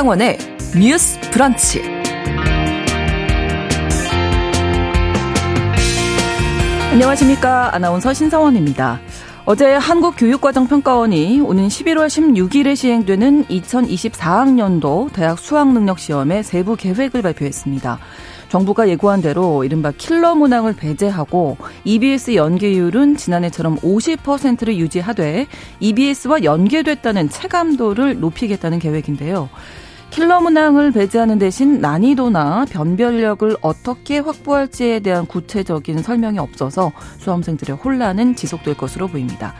신성원의 뉴스 브런치. 안녕하십니까. 아나운서 신성원입니다. 어제 한국교육과정평가원이 오는 11월 16일에 시행되는 2024학년도 대학 수학능력시험의 세부 계획을 발표했습니다. 정부가 예고한 대로 이른바 킬러 문항을 배제하고 EBS 연계율은 지난해처럼 50%를 유지하되 EBS와 연계됐다는 체감도를 높이겠다는 계획인데요. 킬러 문항을 배제하는 대신 난이도나 변별력을 어떻게 확보할지에 대한 구체적인 설명이 없어서 수험생들의 혼란은 지속될 것으로 보입니다.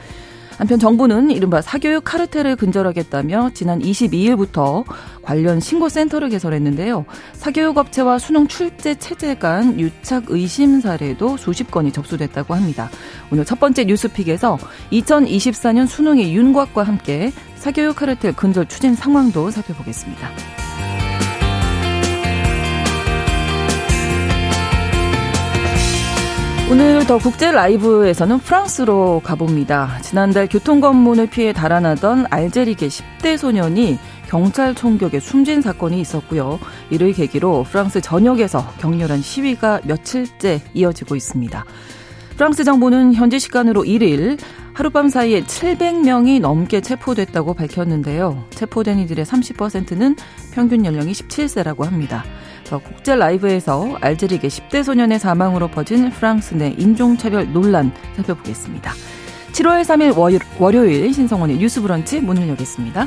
한편 정부는 이른바 사교육 카르텔을 근절하겠다며 지난 22일부터 관련 신고센터를 개설했는데요. 사교육 업체와 수능 출제 체제 간 유착 의심 사례도 수십 건이 접수됐다고 합니다. 오늘 첫 번째 뉴스픽에서 2024년 수능의 윤곽과 함께 사교육 카르텔 근절 추진 상황도 살펴보겠습니다. 오늘 더 국제 라이브에서는 프랑스로 가봅니다. 지난달 교통검문을 피해 달아나던 알제리계 10대 소년이 경찰 총격에 숨진 사건이 있었고요. 이를 계기로 프랑스 전역에서 격렬한 시위가 며칠째 이어지고 있습니다. 프랑스 정부는 현지 시간으로 1일 하룻밤 사이에 700명이 넘게 체포됐다고 밝혔는데요. 체포된 이들의 30%는 평균 연령이 17세라고 합니다. 국제 라이브에서 알제리계 10대 소년의 사망으로 퍼진 프랑스 내 인종차별 논란 살펴보겠습니다. 7월 3일 월요, 월요일 신성원의 뉴스 브런치 문을 여겠습니다.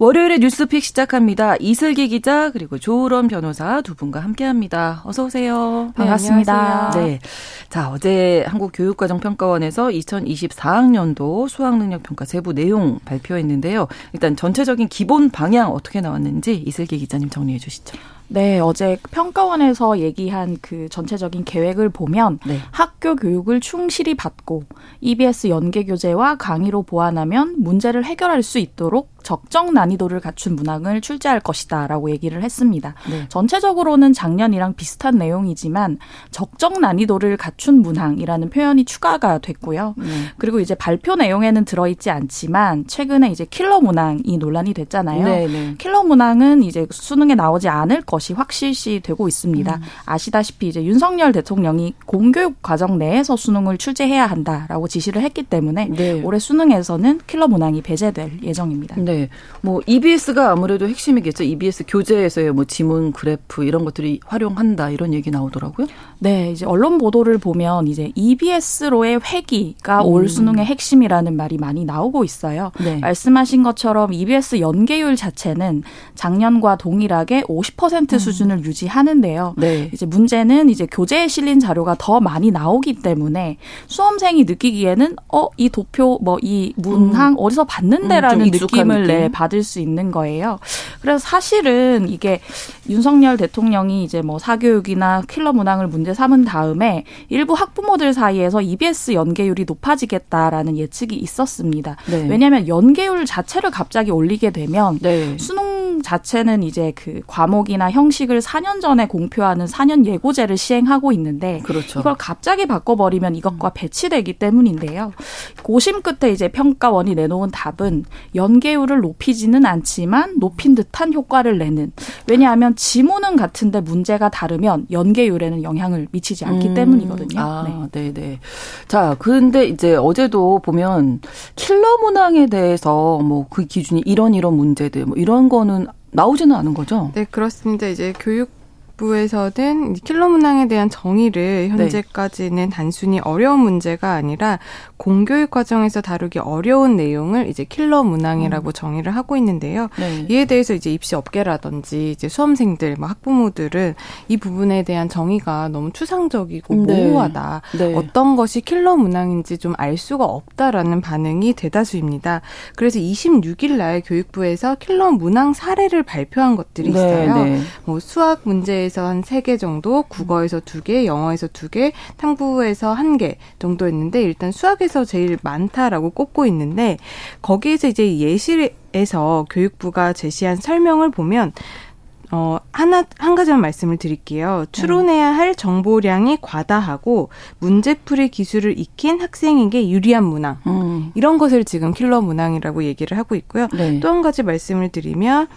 월요일에 뉴스픽 시작합니다. 이슬기 기자 그리고 조으론 변호사 두 분과 함께합니다. 어서 오세요. 반갑습니다. 네, 자 어제 한국교육과정평가원에서 2024학년도 수학능력평가 세부 내용 발표했는데요. 일단 전체적인 기본 방향 어떻게 나왔는지 이슬기 기자님 정리해 주시죠. 네, 어제 평가원에서 얘기한 그 전체적인 계획을 보면 네. 학교 교육을 충실히 받고 EBS 연계 교재와 강의로 보완하면 문제를 해결할 수 있도록 적정 난이도를 갖춘 문항을 출제할 것이다라고 얘기를 했습니다. 네. 전체적으로는 작년이랑 비슷한 내용이지만 적정 난이도를 갖춘 문항이라는 표현이 추가가 됐고요. 네. 그리고 이제 발표 내용에는 들어있지 않지만 최근에 이제 킬러 문항이 논란이 됐잖아요. 네, 네. 킬러 문항은 이제 수능에 나오지 않을 것 것이 확실시 되고 있습니다. 음. 아시다시피 이제 윤석열 대통령이 공교육 과정 내에서 수능을 출제해야 한다라고 지시를 했기 때문에 네. 올해 수능에서는 킬러 문항이 배제될 예정입니다. 네. 뭐 EBS가 아무래도 핵심이겠죠. EBS 교재에서의 뭐 지문 그래프 이런 것들이 활용한다 이런 얘기 나오더라고요. 네, 이제 언론 보도를 보면 이제 EBS로의 회기가 음. 올 수능의 핵심이라는 말이 많이 나오고 있어요. 네. 말씀하신 것처럼 EBS 연계율 자체는 작년과 동일하게 50% 10% 음. 수준을 유지하는데요. 네. 이제 문제는 이제 교재에 실린 자료가 더 많이 나오기 때문에 수험생이 느끼기에는 어 이 도표 뭐 이 문항 음. 어디서 봤는데라는 음, 느낌을 느낌? 내 받을 수 있는 거예요. 그래서 사실은 이게 윤석열 대통령이 이제 뭐 사교육이나 킬러 문항을 문제 삼은 다음에 일부 학부모들 사이에서 EBS 연계율이 높아지겠다라는 예측이 있었습니다. 네. 왜냐하면 연계율 자체를 갑자기 올리게 되면 네. 수능 자체는 이제 그 과목이나 형식을 4년 전에 공표하는 4년 예고제를 시행하고 있는데 그렇죠. 이걸 갑자기 바꿔버리면 이것과 배치되기 때문인데요. 고심 끝에 이제 평가원이 내놓은 답은 연계율 을 높이지는 않지만 높인 듯한 효과를 내는 왜냐하면 지문은 같은데 문제가 다르면 연계율에는 영향을 미치지 않기 음. 때문이거든요. 아, 네, 네. 자, 그런데 이제 어제도 보면 킬러 문항에 대해서 뭐 그 기준이 이런 이런 문제들 뭐 이런 거는 나오지는 않은 거죠? 네, 그렇습니다. 이제 교육 교육부에서는 킬러 문항에 대한 정의를 현재까지는 네. 단순히 어려운 문제가 아니라 공교육 과정에서 다루기 어려운 내용을 이제 킬러 문항이라고 음. 정의를 하고 있는데요. 네. 이에 대해서 이제 입시 업계라든지 이제 수험생들, 뭐 학부모들은 이 부분에 대한 정의가 너무 추상적이고 네. 모호하다. 네. 어떤 것이 킬러 문항인지 좀 알 수가 없다라는 반응이 대다수입니다. 그래서 26일 날 교육부에서 킬러 문항 사례를 발표한 것들이 네, 있어요. 네. 뭐 수학 문제에 서 한 세 개 정도, 국어에서 두 개, 영어에서 두 개, 탕부에서 한 개 정도 있는데 일단 수학에서 제일 많다라고 꼽고 있는데 거기에서 이제 예실에서 교육부가 제시한 설명을 보면 어, 하나, 한 가지만 말씀을 드릴게요. 추론해야 할 정보량이 과다하고 문제풀이 기술을 익힌 학생에게 유리한 문항. 음. 이런 것을 지금 킬러 문항이라고 얘기를 하고 있고요. 네. 또한 가지 말씀을 드리면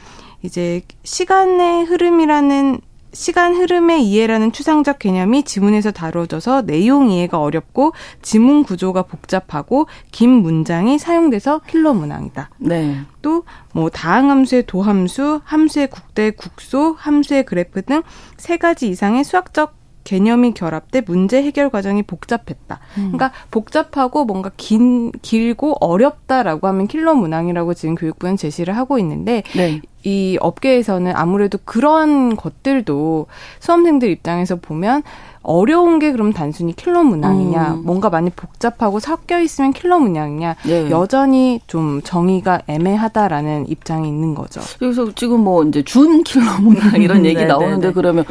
이제 시간의 흐름이라는 시간 흐름의 이해라는 추상적 개념이 지문에서 다뤄져서 내용 이해가 어렵고 지문 구조가 복잡하고 긴 문장이 사용돼서 킬러 문항이다. 네. 또 뭐 다항함수의 도함수, 함수의 국대 국소, 함수의 그래프 등 세 가지 이상의 수학적 개념이 결합돼 문제 해결 과정이 복잡했다. 음. 그러니까 복잡하고 뭔가 긴 길고 어렵다라고 하면 킬러 문항이라고 지금 교육부는 제시를 하고 있는데 네. 이 업계에서는 아무래도 그런 것들도 수험생들 입장에서 보면 어려운 게 그럼 단순히 킬러 문항이냐, 음. 뭔가 많이 복잡하고 섞여 있으면 킬러 문항이냐, 네. 여전히 좀 정의가 애매하다라는 입장이 있는 거죠. 그래서 지금 뭐 이제 준 킬러 문항 이런 얘기 네, 네, 나오는데 네. 그러면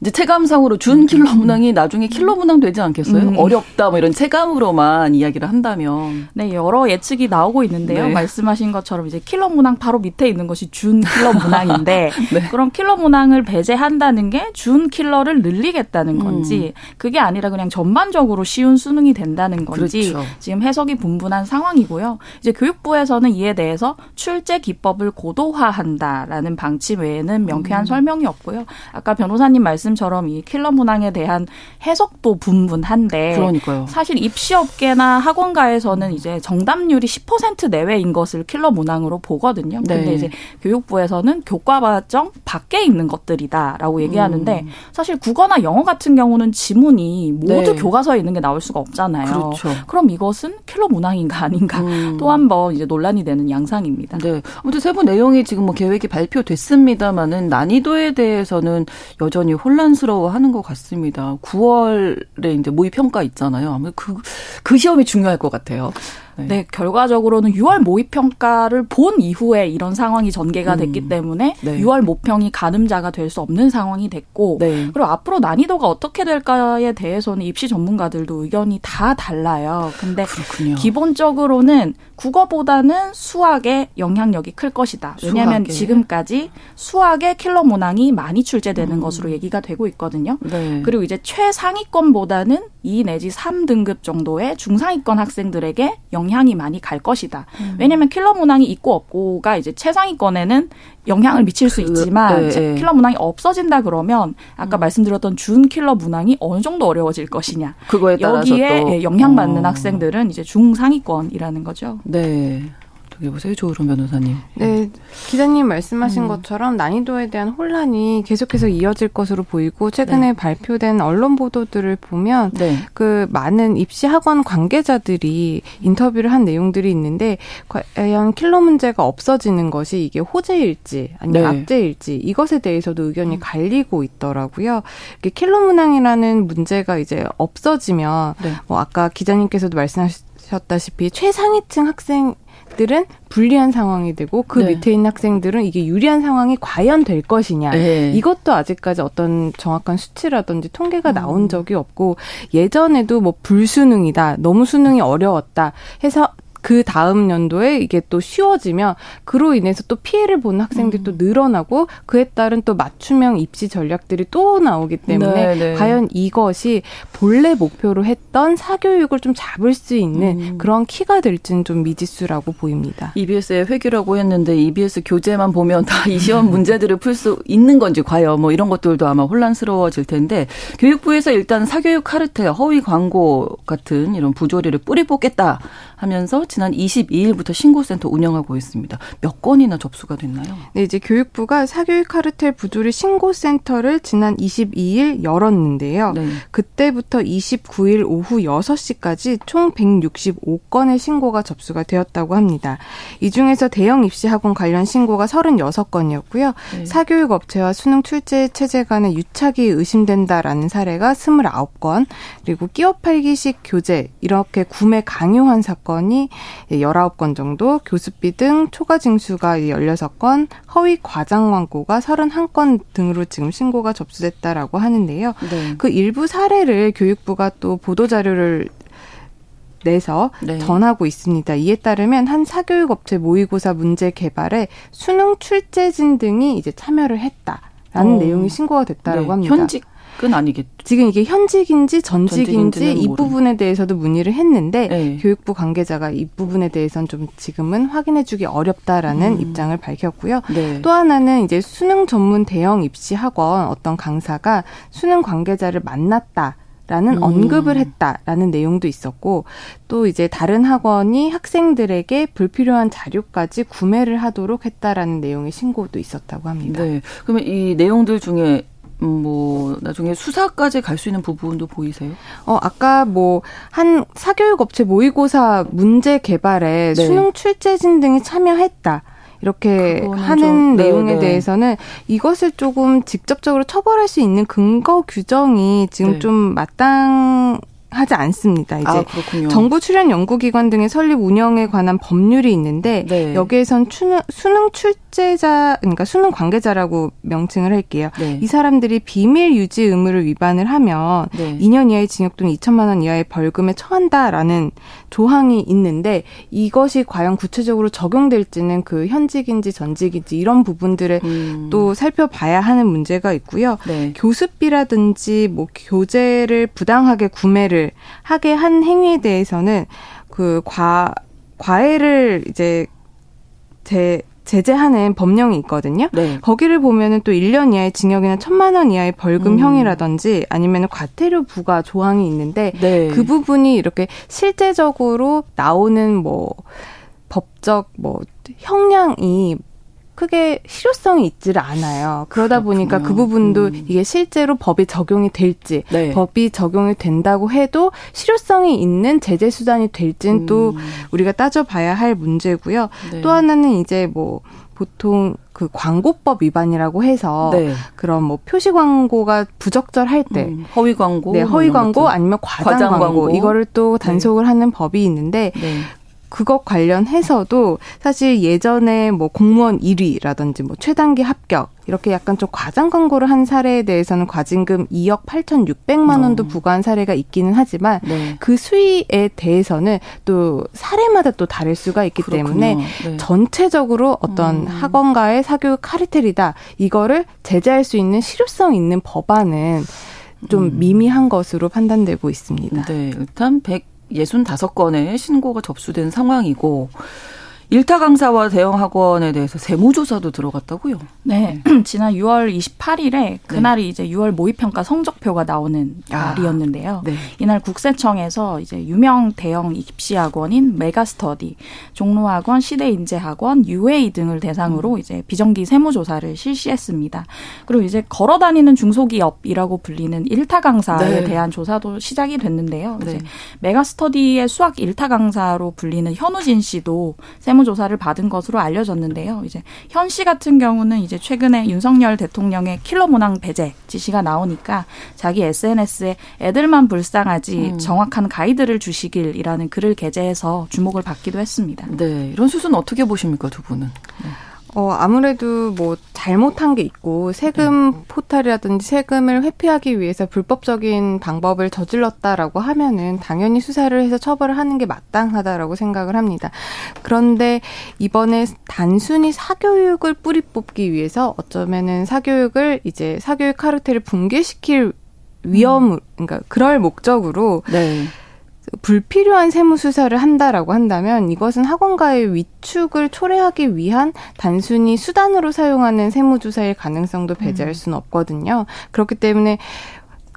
이제 체감상으로 준 음. 킬러 문항이 나중에 킬러 문항 되지 않겠어요? 음. 어렵다 뭐 이런 체감으로만 이야기를 한다면. 네, 여러 예측이 나오고 있는데요. 네. 말씀하신 것처럼 이제 킬러 문항 바로 밑에 있는 것이 준 킬러 문항인데 네. 그럼 킬러 문항을 배제한다는 게 준 킬러를 늘리겠다는 건지 음. 그게 아니라 그냥 전반적으로 쉬운 수능이 된다는 건지 그렇죠. 지금 해석이 분분한 상황이고요. 이제 교육부에서는 이에 대해서 출제 기법을 고도화한다라는 방침 외에는 명쾌한 음. 설명이 없고요. 아까 변호사님 말씀 말씀처럼 이 킬러 문항에 대한 해석도 분분한데 그러니까요. 사실 입시업계나 학원가에서는 이제 정답률이 10% 내외인 것을 킬러 문항으로 보거든요. 근데 네. 이제 교육부에서는 교과 과정 밖에 있는 것들이다라고 얘기하는데 음. 사실 국어나 영어 같은 경우는 지문이 모두 네. 교과서에 있는 게 나올 수가 없잖아요. 그렇죠. 그럼 이것은 킬러 문항인가 아닌가 음. 또 한 번 이제 논란이 되는 양상입니다. 네. 아무튼 세부 내용이 지금 뭐 계획이 발표됐습니다마는 난이도에 대해서는 여전히 혼 혼란스러워하는 것 같습니다. 9월에 이제 모의 평가 있잖아요. 아무래도 그, 그 시험이 중요할 것 같아요. 네. 네. 결과적으로는 6월 모의 평가를 본 이후에 이런 상황이 전개가 음. 됐기 때문에 네. 6월 모평이 가늠자가 될 수 없는 상황이 됐고 네. 그리고 앞으로 난이도가 어떻게 될까에 대해서는 입시 전문가들도 의견이 다 달라요. 근데 그렇군요. 기본적으로는 국어보다는 수학에 영향력이 클 것이다. 왜냐하면 수학에. 지금까지 수학의 킬러 문항이 많이 출제되는 음. 것으로 얘기가 되고 있거든요. 네. 그리고 이제 최상위권보다는 2 내지 3등급 정도의 중상위권 학생들에게 영 향이 많이 갈 것이다. 음. 왜냐하면 킬러 문항이 있고 없고가 이제 최상위권에는 영향을 미칠 수 그, 있지만 그, 네, 킬러 문항이 없어진다 그러면 아까 음. 말씀드렸던 준 킬러 문항이 어느 정도 어려워질 것이냐. 그거에 따라서 여기에 또. 영향받는 어. 학생들은 이제 중상위권이라는 거죠. 네. 어떻게 보세요, 조으론 변호사님? 네, 기자님 말씀하신 음. 것처럼 난이도에 대한 혼란이 계속해서 이어질 것으로 보이고 최근에 네. 발표된 언론 보도들을 보면 네. 그 많은 입시 학원 관계자들이 인터뷰를 한 내용들이 있는데 과연 킬러 문제가 없어지는 것이 이게 호재일지 아니면 네. 악재일지 이것에 대해서도 의견이 음. 갈리고 있더라고요. 킬러 문항이라는 문제가 이제 없어지면 네. 뭐 아까 기자님께서도 말씀하셨다시피 최상위층 학생 들은 불리한 상황이 되고 그 네. 밑에 있는 학생들은 이게 유리한 상황이 과연 될 것이냐 네. 이것도 아직까지 어떤 정확한 수치라든지 통계가 나온 음. 적이 없고 예전에도 뭐 불수능이다 너무 수능이 어려웠다 해서 그 다음 연도에 이게 또 쉬워지면 그로 인해서 또 피해를 보는 학생들이 음. 또 늘어나고 그에 따른 또 맞춤형 입시 전략들이 또 나오기 때문에 네, 네. 과연 이것이 본래 목표로 했던 사교육을 좀 잡을 수 있는 음. 그런 키가 될지는 좀 미지수라고 보입니다. EBS의 회귀라고 했는데 EBS 교재만 보면 다 이 시험 문제들을 풀 수 있는 건지 과연 뭐 이런 것들도 아마 혼란스러워질 텐데 교육부에서 일단 사교육 카르텔, 허위 광고 같은 이런 부조리를 뿌리 뽑겠다 하면서 지난 22일부터 신고센터 운영하고 있습니다. 몇 건이나 접수가 됐나요? 네, 이제 교육부가 사교육 카르텔 부조리 신고센터를 지난 22일 열었는데요. 네. 그때부터 29일 오후 6시까지 총 165건의 신고가 접수가 되었다고 합니다. 이 중에서 대형 입시 학원 관련 신고가 36건이었고요. 네. 사교육 업체와 수능 출제 체제 간의 유착이 의심된다라는 사례가 29건, 그리고 끼어 팔기식 교재 이렇게 구매 강요한 사건이 19건 정도, 교습비 등 초과 징수가 16건, 허위 과장 광고가 31건 등으로 지금 신고가 접수됐다라고 하는데요. 네. 그 일부 사례를 교육부가 또 보도 자료를 내서 네. 전하고 있습니다. 이에 따르면 한 사교육 업체 모의고사 문제 개발에 수능 출제진 등이 이제 참여를 했다 라는 어. 내용이 신고가 됐다라고 네. 합니다. 현직 은 아니겠죠. 지금 이게 현직인지 전직인지 이 부분에 대해서도 문의를 했는데 네. 교육부 관계자가 이 부분에 대해서는 좀 지금은 확인해주기 어렵다라는 음. 입장을 밝혔고요. 네. 또 하나는 이제 수능 전문 대형 입시 학원 어떤 강사가 수능 관계자를 만났다. 라는 음. 언급을 했다라는 내용도 있었고 또 이제 다른 학원이 학생들에게 불필요한 자료까지 구매를 하도록 했다라는 내용의 신고도 있었다고 합니다. 네. 그러면 이 내용들 중에 음, 뭐 나중에 수사까지 갈 수 있는 부분도 보이세요? 어 아까 뭐 한 사교육 업체 모의고사 문제 개발에 네. 수능 출제진 등이 참여했다. 이렇게 하는 좀, 네, 내용에 네. 대해서는 이것을 조금 직접적으로 처벌할 수 있는 근거 규정이 지금 네. 좀 마땅 하지 않습니다. 이제 아, 정부 출연 연구기관 등의 설립 운영에 관한 법률이 있는데 네. 여기에선 추는, 수능 출제자 그러니까 수능 관계자라고 명칭을 할게요. 네. 이 사람들이 비밀 유지 의무를 위반을 하면 네. 2년 이하의 징역 또는 2천만 원 이하의 벌금에 처한다라는 조항이 있는데 이것이 과연 구체적으로 적용될지는 그 현직인지 전직인지 이런 부분들을 음. 또 살펴봐야 하는 문제가 있고요. 네. 교습비라든지 뭐 교재를 부당하게 구매를 하게 한 행위에 대해서는 그 과 과외를 이제 제 제재하는 법령이 있거든요. 네. 거기를 보면은 또 1년 이하의 징역이나 1천만 원 이하의 벌금형이라든지 음. 아니면은 과태료 부과 조항이 있는데 네. 그 부분이 이렇게 실제적으로 나오는 뭐 법적 뭐 형량이 크게 실효성이 있지를 않아요. 그러다 그렇군요. 보니까 그 부분도 음. 이게 실제로 법이 적용이 될지, 네. 법이 적용이 된다고 해도 실효성이 있는 제재 수단이 될지는 음. 또 우리가 따져봐야 할 문제고요. 네. 또 하나는 이제 뭐 보통 그 광고법 위반이라고 해서 네. 그런 뭐 표시 광고가 부적절할 때 음, 허위 광고, 네 허위 광고 아니면 과장, 과장 광고, 광고, 이거를 또 단속을 네. 하는 법이 있는데 네. 그것 관련해서도 사실 예전에 뭐 공무원 1위라든지 뭐 최단기 합격 이렇게 약간 좀 과장 광고를 한 사례에 대해서는 과징금 2억 8,600만 원도 어. 부과한 사례가 있기는 하지만 네. 그 수위에 대해서는 또 사례마다 또 다를 수가 있기 그렇군요. 때문에 네. 전체적으로 어떤 음. 학원가의 사교육 카르텔이다 이거를 제재할 수 있는 실효성 있는 법안은 좀 음. 미미한 것으로 판단되고 있습니다. 네, 일단 100 65건의 신고가 접수된 상황이고 일타 강사와 대형 학원에 대해서 세무조사도 들어갔다고요? 네. 지난 6월 28일에 그날이 네. 이제 6월 모의평가 성적표가 나오는 아, 날이었는데요. 네. 이날 국세청에서 이제 유명 대형 입시학원인 메가스터디, 종로학원, 시대인재학원, UA 등을 대상으로 음. 이제 비정기 세무조사를 실시했습니다. 그리고 이제 걸어 다니는 중소기업이라고 불리는 일타 강사에 네. 대한 조사도 시작이 됐는데요. 이제 네. 메가스터디의 수학 일타 강사로 불리는 현우진 씨도 세무 세무조사를 받은 것으로 알려졌는데요. 이제 현 씨 같은 경우는 이제 최근에 윤석열 대통령의 킬러 문항 배제 지시가 나오니까 자기 SNS에 애들만 불쌍하지 음. 정확한 가이드를 주시길이라는 글을 게재해서 주목을 받기도 했습니다. 네, 이런 수순 어떻게 보십니까 두 분은? 네. 어, 아무래도 뭐 잘못한 게 있고 세금 네. 포탈이라든지 세금을 회피하기 위해서 불법적인 방법을 저질렀다라고 하면은 당연히 수사를 해서 처벌을 하는 게 마땅하다라고 생각을 합니다. 그런데 이번에 단순히 사교육을 뿌리 뽑기 위해서 어쩌면은 사교육을 이제 사교육 카르텔을 붕괴시킬 위험을 그러니까 그럴 목적으로 네. 불필요한 세무 수사를 한다라고 한다면 이것은 학원가의 위축을 초래하기 위한 단순히 수단으로 사용하는 세무 조사의 가능성도 배제할 음. 수는 없거든요. 그렇기 때문에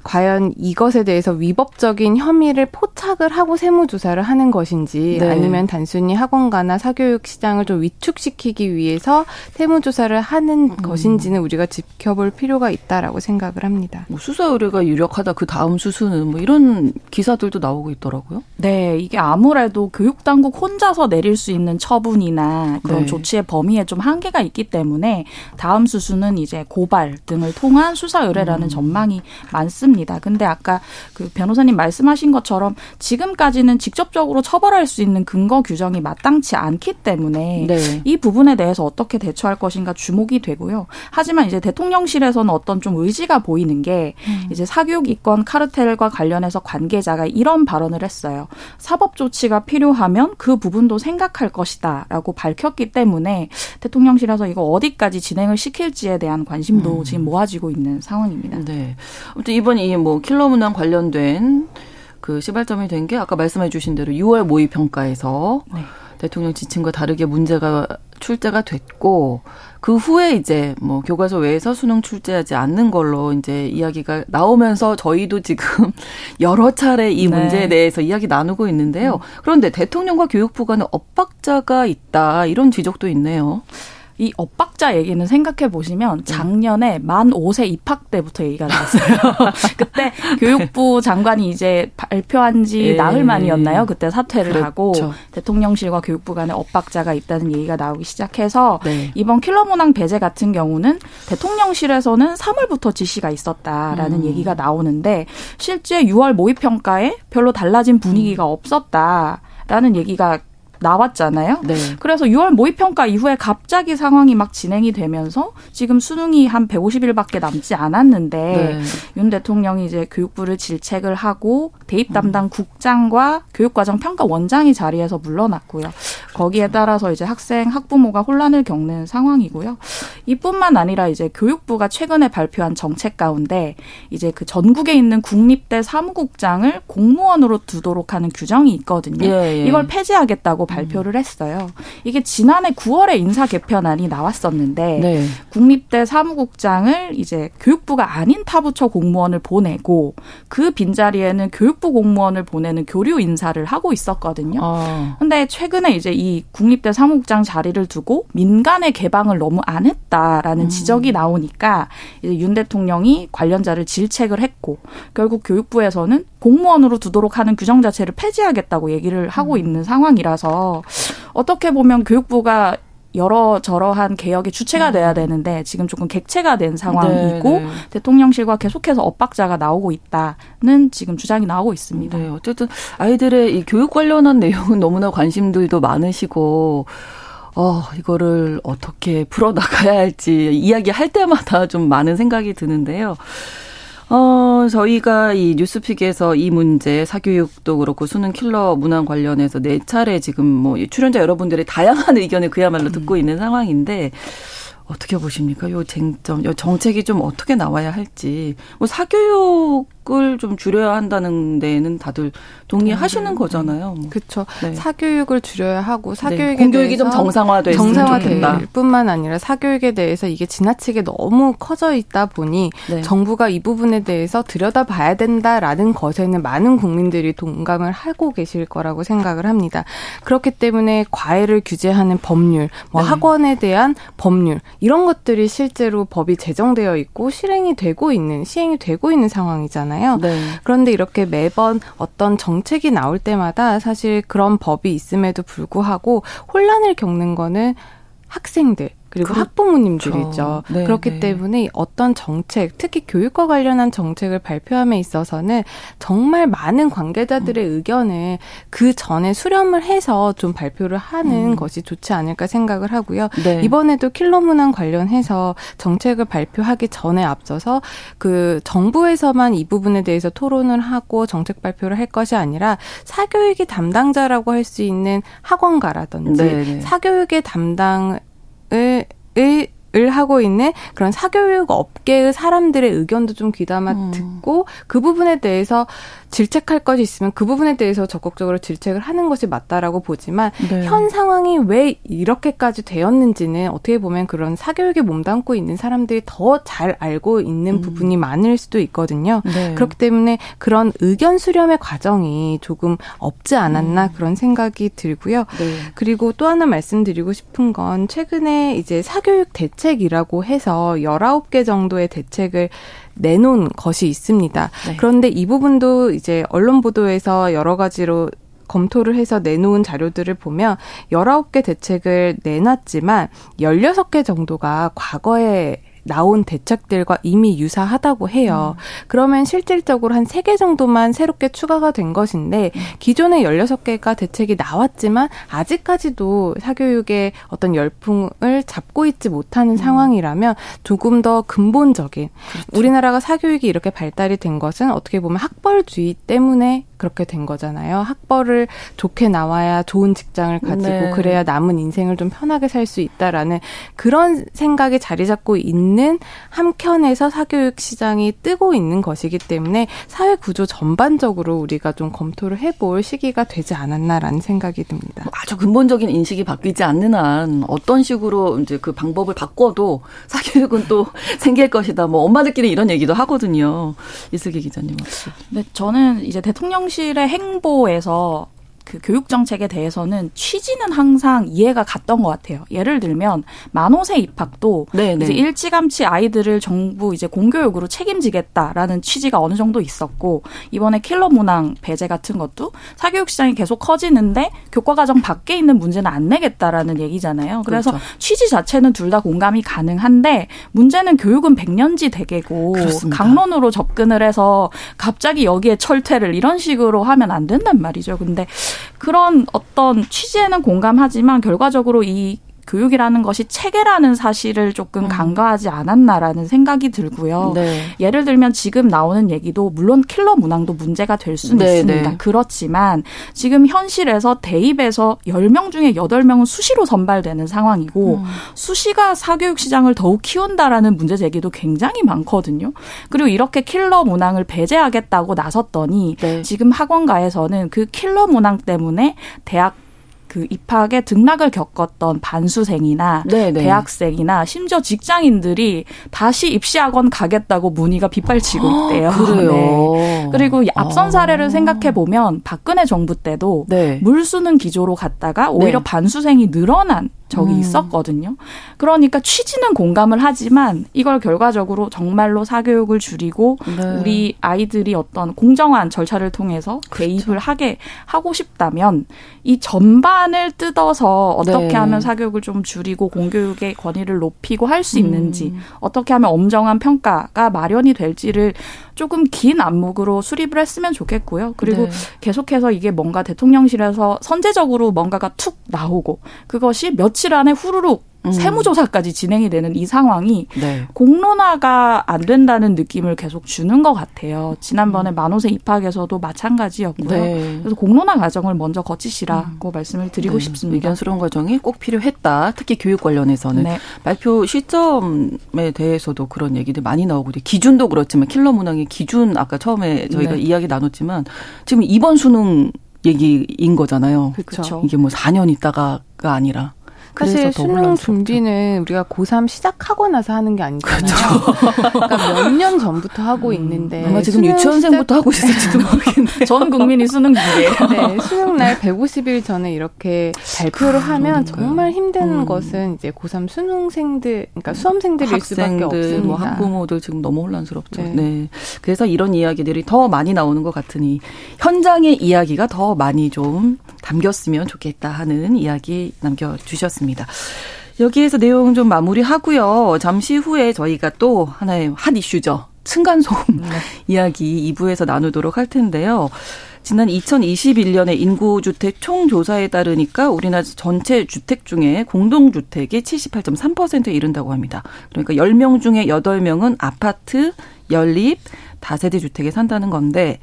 과연 이것에 대해서 위법적인 혐의를 포착을 하고 세무조사를 하는 것인지 네. 아니면 단순히 학원가나 사교육 시장을 좀 위축시키기 위해서 세무조사를 하는 음. 것인지는 우리가 지켜볼 필요가 있다라고 생각을 합니다. 뭐 수사 의뢰가 유력하다 그 다음 수수는 뭐 이런 기사들도 나오고 있더라고요. 네, 이게 아무래도 교육당국 혼자서 내릴 수 있는 처분이나 그런 네. 조치의 범위에 좀 한계가 있기 때문에 다음 수수는 이제 고발 등을 통한 수사 의뢰라는 음. 전망이 많습니다. 합니다. 근데 아까 그 변호사님 말씀하신 것처럼 지금까지는 직접적으로 처벌할 수 있는 근거 규정이 마땅치 않기 때문에 네. 이 부분에 대해서 어떻게 대처할 것인가 주목이 되고요. 하지만 이제 대통령실에서는 어떤 좀 의지가 보이는 게 음. 이제 사교육 이권 카르텔과 관련해서 관계자가 이런 발언을 했어요. 사법 조치가 필요하면 그 부분도 생각할 것이다라고 밝혔기 때문에 대통령실에서 이거 어디까지 진행을 시킬지에 대한 관심도 음. 지금 모아지고 있는 상황입니다. 네. 아무튼 이번 이 뭐 킬러 문항 관련된 그 시발점이 된 게 아까 말씀해 주신 대로 6월 모의 평가에서 네. 대통령 지침과 다르게 문제가 출제가 됐고 그 후에 이제 뭐 교과서 외에서 수능 출제하지 않는 걸로 이제 이야기가 나오면서 저희도 지금 여러 차례 이 네. 문제에 대해서 이야기 나누고 있는데요. 음. 그런데 대통령과 교육부 간에 엇박자가 있다 이런 지적도 있네요. 이 엇박자 얘기는 생각해 보시면 네. 작년에 만 5세 입학 때부터 얘기가 나왔어요. 그때 교육부 장관이 이제 발표한 지 예. 나흘 만이었나요? 그때 사퇴를 그렇죠. 하고 대통령실과 교육부 간에 엇박자가 있다는 얘기가 나오기 시작해서 네. 이번 킬러 문항 배제 같은 경우는 대통령실에서는 3월부터 지시가 있었다라는 음. 얘기가 나오는데 실제 6월 모의 평가에 별로 달라진 분위기가 음. 없었다 라는 얘기가 나왔잖아요. 네. 그래서 6월 모의평가 이후에 갑자기 상황이 막 진행이 되면서 지금 수능이 한 150일밖에 남지 않았는데 네. 윤 대통령이 이제 교육부를 질책을 하고 대입 담당 음. 국장과 교육과정 평가 원장이 자리에서 물러났고요. 거기에 따라서 이제 학생 학부모가 혼란을 겪는 상황이고요. 이뿐만 아니라 이제 교육부가 최근에 발표한 정책 가운데 이제 그 전국에 있는 국립대 사무국장을 공무원으로 두도록 하는 규정이 있거든요. 예, 예. 이걸 폐지하겠다고 발표를 했어요. 이게 지난해 9월에 인사 개편안이 나왔었는데 네. 국립대 사무국장을 이제 교육부가 아닌 타 부처 공무원을 보내고 그 빈자리에는 교육부 공무원을 보내는 교류 인사를 하고 있었거든요. 아. 근데 최근에 이제 이 국립대 사무국장 자리를 두고 민간의 개방을 너무 안 했다라는 음. 지적이 나오니까 이제 윤 대통령이 관련자를 질책을 했고 결국 교육부에서는 공무원으로 두도록 하는 규정 자체를 폐지하겠다고 얘기를 하고 음. 있는 상황이라서 어떻게 보면 교육부가 여러 저러한 개혁의 주체가 음. 돼야 되는데 지금 조금 객체가 된 상황이고 네, 네. 대통령실과 계속해서 엇박자가 나오고 있다는 지금 주장이 나오고 있습니다. 네, 어쨌든 아이들의 이 교육 관련한 내용은 너무나 관심들도 많으시고 어, 이거를 어떻게 풀어나가야 할지 이야기할 때마다 좀 많은 생각이 드는데요. 어, 저희가 이 뉴스픽에서 이 문제 사교육도 그렇고 수능 킬러 문항 관련해서 네 차례 지금 뭐 출연자 여러분들의 다양한 의견을 그야말로 듣고 음. 있는 상황인데 어떻게 보십니까? 요 쟁점, 요 정책이 좀 어떻게 나와야 할지. 뭐 사교육을 좀 줄여야 한다는 데는 다들 동의하시는 음, 거잖아요. 뭐. 그렇죠. 네. 사교육을 줄여야 하고 네. 사교육에 네. 공교육이 좀 정상화될 정상화될 뿐만 아니라 사교육에 대해서 이게 지나치게 너무 커져 있다 보니 네. 정부가 이 부분에 대해서 들여다봐야 된다라는 것에는 많은 국민들이 동감을 하고 계실 거라고 생각을 합니다. 그렇기 때문에 과외를 규제하는 법률, 뭐 네. 학원에 대한 법률 이런 것들이 실제로 법이 제정되어 있고 실행이 되고 있는 시행이 되고 있는 상황이잖아요. 네. 그런데 이렇게 매번 어떤 정책이 나올 때마다 사실 그런 법이 있음에도 불구하고 혼란을 겪는 거는 학생들 그리고 그렇죠. 학부모님들이죠. 네, 그렇기 네. 때문에 어떤 정책, 특히 교육과 관련한 정책을 발표함에 있어서는 정말 많은 관계자들의 음. 의견을 그 전에 수렴을 해서 좀 발표를 하는 음. 것이 좋지 않을까 생각을 하고요. 네. 이번에도 킬러 문항 관련해서 정책을 발표하기 전에 앞서서 그 정부에서만 이 부분에 대해서 토론을 하고 정책 발표를 할 것이 아니라 사교육의 담당자라고 할 수 있는 학원가라든지 네, 네. 사교육의 담당 을, 을 을 하고 있는 그런 사교육 업계의 사람들의 의견도 좀 귀담아 음. 듣고 그 부분에 대해서 질책할 것이 있으면 그 부분에 대해서 적극적으로 질책을 하는 것이 맞다라고 보지만 네. 현 상황이 왜 이렇게까지 되었는지는 어떻게 보면 그런 사교육에 몸담고 있는 사람들이 더 잘 알고 있는 음. 부분이 많을 수도 있거든요. 네. 그렇기 때문에 그런 의견 수렴의 과정이 조금 없지 않았나 음. 그런 생각이 들고요. 네. 그리고 또 하나 말씀드리고 싶은 건 최근에 이제 사교육 대책 이라고 해서 19개 정도의 대책을 내놓은 것이 있습니다. 네. 그런데 이 부분도 이제 언론 보도에서 여러 가지로 검토를 해서 내놓은 자료들을 보면 19개 대책을 내놨지만 16개 정도가 과거에 나온 대책들과 이미 유사하다고 해요. 음. 그러면 실질적으로 한 세 개 정도만 새롭게 추가가 된 것인데 음. 기존에 16개가 대책이 나왔지만 아직까지도 사교육의 어떤 열풍을 잡고 있지 못하는 음. 상황이라면 조금 더 근본적인 그렇죠. 우리나라가 사교육이 이렇게 발달이 된 것은 어떻게 보면 학벌주의 때문에 그렇게 된 거잖아요. 학벌을 좋게 나와야 좋은 직장을 가지고 네. 그래야 남은 인생을 좀 편하게 살 수 있다라는 그런 생각이 자리 잡고 있는 한켠에서 사교육 시장이 뜨고 있는 것이기 때문에 사회 구조 전반적으로 우리가 좀 검토를 해볼 시기가 되지 않았나라는 생각이 듭니다. 뭐 아주 근본적인 인식이 바뀌지 않는 한 어떤 식으로 이제 그 방법을 바꿔도 사교육은 또 생길 것이다. 뭐 엄마들끼리 이런 얘기도 하거든요. 이슬기 기자님 혹시. 네, 저는 이제 대통령 대통령실의 행보에서 그 교육 정책에 대해서는 취지는 항상 이해가 갔던 것 같아요. 예를 들면 만호세 입학도 네네. 네. 이제 일찌감치 아이들을 정부 이제 공교육으로 책임지겠다라는 취지가 어느 정도 있었고 이번에 킬러 문항 배제 같은 것도 사교육 시장이 계속 커지는데 교과 과정 밖에 있는 문제는 안 내겠다라는 얘기잖아요. 그래서 그렇죠. 취지 자체는 둘 다 공감이 가능한데 문제는 교육은 백년지 대계고 그렇습니다. 강론으로 접근을 해서 갑자기 여기에 철퇴를 이런 식으로 하면 안 된단 말이죠. 근데 그런 어떤 취지에는 공감하지만 결과적으로 이 교육이라는 것이 체계라는 사실을 조금 음. 간과하지 않았나라는 생각이 들고요. 네. 예를 들면 지금 나오는 얘기도 물론 킬러 문항도 문제가 될 수는 네, 있습니다. 네. 그렇지만 지금 현실에서 대입에서 10명 중에 8명은 수시로 선발되는 상황이고 음. 수시가 사교육 시장을 더욱 키운다라는 문제 제기도 굉장히 많거든요. 그리고 이렇게 킬러 문항을 배제하겠다고 나섰더니 네. 지금 학원가에서는 그 킬러 문항 때문에 대학 그 입학에 등락을 겪었던 반수생이나 네네. 네. 대학생이나 심지어 직장인들이 다시 입시학원 가겠다고 문의가 빗발치고 아, 있대요. 그래요. 네. 그리고 앞선 아. 사례를 생각해 보면 박근혜 정부 때도 네. 물수능 기조로 갔다가 오히려 네. 반수생이 늘어난 적이 음. 있었거든요. 그러니까 취지는 공감을 하지만 이걸 결과적으로 정말로 사교육을 줄이고 네. 우리 아이들이 어떤 공정한 절차를 통해서 그렇죠. 개입을 하게 하고 싶다면 이 전반을 뜯어서 어떻게 네. 하면 사교육을 좀 줄이고 공교육의 권위를 높이고 할 수 있는지 음. 어떻게 하면 엄정한 평가가 마련이 될지를 조금 긴 안목으로 수립을 했으면 좋겠고요. 그리고 네. 계속해서 이게 뭔가 대통령실에서 선제적으로 뭔가가 툭 나오고 그것이 며칠 안에 후루룩 음. 세무조사까지 진행이 되는 이 상황이 네. 공론화가 안 된다는 느낌을 계속 주는 것 같아요. 지난번에 음. 만호세 입학에서도 마찬가지였고요. 네. 그래서 공론화 과정을 먼저 거치시라고 음. 말씀을 드리고 네. 싶습니다. 의견스러운 과정이 꼭 필요했다. 특히 교육 관련해서는 네. 발표 시점에 대해서도 그런 얘기들 많이 나오고 기준도 그렇지만 킬러 문항의 기준 아까 처음에 저희가 네. 이야기 나눴지만 지금 이번 수능 얘기인 거잖아요. 그렇죠. 이게 뭐 4년 있다가가 아니라 사실 수능 준비는 우리가 고3 시작하고 나서 하는 게 아니잖아요. 그렇죠. 그러니까 몇 년 전부터 하고 음, 있는데 아마 지금 유치원생부터 하고 있을지도 모르겠네요. 전 국민이 수능 준비예요. 네, 수능 날 150일 전에 이렇게 발표를 하면 정말 힘든 음. 것은 이제 고3 수능생들, 그러니까 수험생들일 학생들, 수밖에 없습니다. 뭐 학부모들 지금 너무 혼란스럽죠. 네. 네. 그래서 이런 이야기들이 더 많이 나오는 것 같으니 현장의 이야기가 더 많이 좀 담겼으면 좋겠다 하는 이야기 남겨 주셨습니다. 여기에서 내용 좀 마무리하고요. 잠시 후에 저희가 또 하나의 핫 이슈죠. 층간소음 네. 이야기 2부에서 나누도록 할 텐데요. 지난 2021년에 인구주택 총조사에 따르니까 우리나라 전체 주택 중에 공동주택이 78.3%에 이른다고 합니다. 그러니까 10명 중에 8명은 아파트, 연립, 다세대 주택에 산다는 건데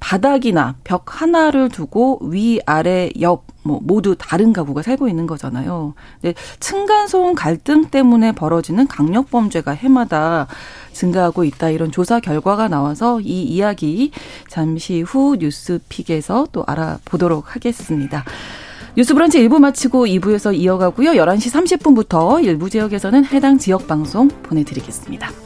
바닥이나 벽 하나를 두고 위, 아래, 옆, 뭐 모두 다른 가구가 살고 있는 거잖아요. 근데 층간소음 갈등 때문에 벌어지는 강력 범죄가 해마다 증가하고 있다 이런 조사 결과가 나와서 이 이야기 잠시 후 뉴스픽에서 또 알아보도록 하겠습니다. 뉴스브런치 1부 마치고 2부에서 이어가고요. 11시 30분부터 일부 지역에서는 해당 지역 방송 보내드리겠습니다.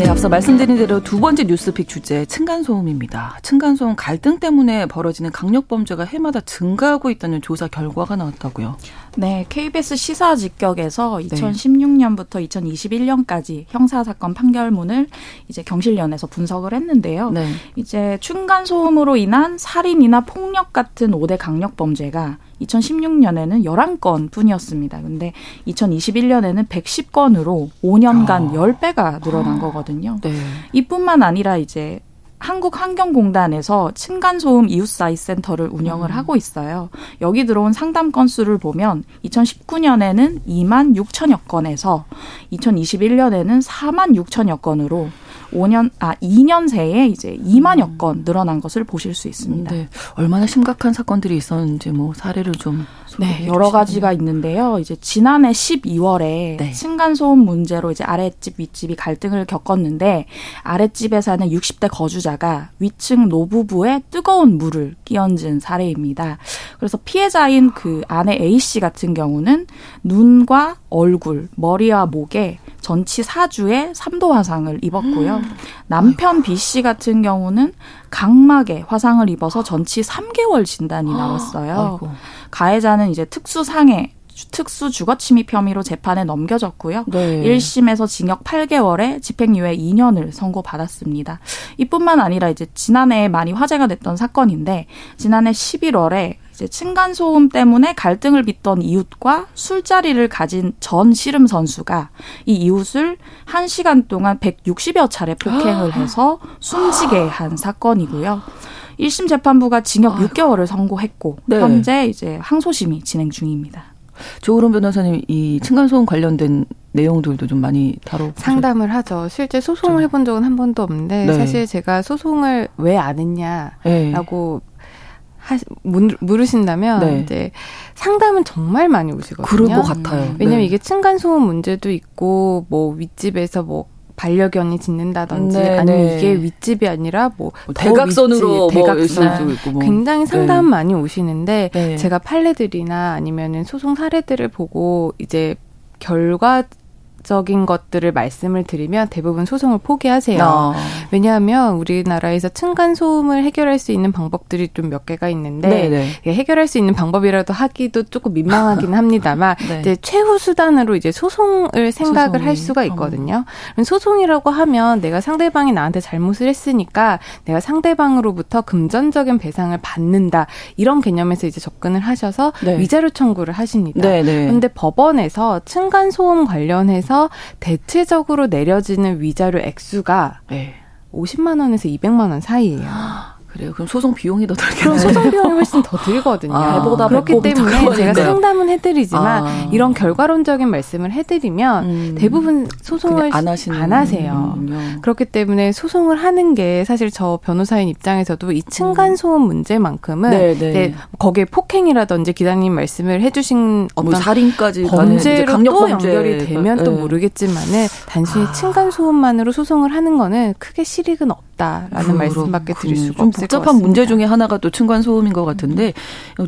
네, 앞서 말씀드린 대로 두 번째 뉴스픽 주제 층간소음입니다. 층간소음 갈등 때문에 벌어지는 강력범죄가 해마다 증가하고 있다는 조사 결과가 나왔다고요. 네, KBS 시사 직격에서 2016년부터 2021년까지 형사 사건 판결문을 이제 경실련에서 분석을 했는데요. 네. 이제 층간소음으로 인한 살인이나 폭력 같은 5대 강력범죄가 2016년에는 11건 뿐이었습니다. 근데 2021년에는 110건으로 5년간 아. 10배가 늘어난 거거든요. 네. 이뿐만 아니라 이제 한국환경공단에서 층간소음 이웃사이 센터를 운영을 음. 하고 있어요. 여기 들어온 상담 건수를 보면 2019년에는 2만 6천여 건에서 2021년에는 4만 6천여 건으로 5년 아 2년 새에 이제 2만여 음. 건 늘어난 것을 보실 수 있습니다. 네. 얼마나 심각한 사건들이 있었는지 뭐 사례를 좀 네, 여러 가지가 있는데요. 이제 지난해 12월에 네. 층간 소음 문제로 이제 아랫집 윗집이 갈등을 겪었는데 아랫집에 사는 60대 거주자가 위층 노부부에 뜨거운 물을 끼얹은 사례입니다. 그래서 피해자인 그 아내 A 씨 같은 경우는 눈과 얼굴, 머리와 목에 전치 4주의 3도 화상을 입었고요. 음. 남편 B 씨 같은 경우는 각막에 화상을 입어서 전치 3개월 진단이 나왔어요. 아이고. 가해자는 이제 특수상해 특수 주거침입 혐의로 재판에 넘겨졌고요. 네. 1심에서 징역 8개월에 집행유예 2년을 선고받았습니다. 이뿐만 아니라 이제 지난해 많이 화제가 됐던 사건인데 지난해 11월에 이제 층간 소음 때문에 갈등을 빚던 이웃과 술자리를 가진 전 씨름 선수가 이 이웃을 1시간 동안 160여 차례 폭행을 해서 숨지게 한 사건이고요. 1심 재판부가 징역 6개월을 선고했고 네. 현재 이제 항소심이 진행 중입니다. 조으론 변호사님 이 층간소음 관련된 내용들도 좀 많이 다뤄 상담을 하죠. 실제 소송을 해본 적은 한 번도 없는데 네. 사실 제가 소송을 왜 안 했냐라고 네. 하, 물으신다면 네. 이제 상담은 정말 많이 오시거든요. 그럴 것 같아요. 왜냐면 네. 이게 층간 소음 문제도 있고 뭐 윗집에서 뭐 반려견이 짖는다든지 네, 아니면 네. 이게 윗집이 아니라 뭐, 뭐 대각선으로 윗집, 뭐 대각선 있고 뭐. 굉장히 상담 네. 많이 오시는데 네. 제가 판례들이나 아니면은 소송 사례들을 보고 이제 결과 적인 것들을 말씀을 드리면 대부분 소송을 포기하세요. 어. 왜냐하면 우리나라에서 층간 소음을 해결할 수 있는 방법들이 좀 몇 개가 있는데 네네. 네. 해결할 수 있는 방법이라도 하기도 조금 민망하긴 합니다만 네. 이제 최후 수단으로 이제 소송을 생각을 소송이. 할 수가 있거든요. 어. 소송이라고 하면 내가 상대방이 나한테 잘못을 했으니까 내가 상대방으로부터 금전적인 배상을 받는다 이런 개념에서 이제 접근을 하셔서 네. 위자료 청구를 하십니다. 그런데 법원에서 층간 소음 관련해서 해서 대체적으로 내려지는 위자료 액수가 네. 50만 원에서 200만 원 사이예요. 그래요. 그럼 소송 비용이 더 들겠네요. 그럼 소송 비용이 훨씬 더 들거든요. 아, 보다 그렇기 때문에 제가 상담은 해드리지만 아. 이런 결과론적인 말씀을 해드리면 음. 대부분 소송을 안, 하시는 안 하세요. 음. 그렇기 때문에 소송을 하는 게 사실 저 변호사인 입장에서도 이 층간 소음 문제만큼은 네, 네. 거기에 폭행이라든지 기자님 말씀을 해주신 뭐 어떤 뭐 살인까지 범죄로 또 연결이 되면 네. 또 모르겠지만은 단순히 아. 층간 소음만으로 소송을 하는 거는 크게 실익은 없다. 있다라는 말씀밖에 드릴 수가 없 을것 복잡한 문제 중에 하나가 또 층간 소음인 것 같은데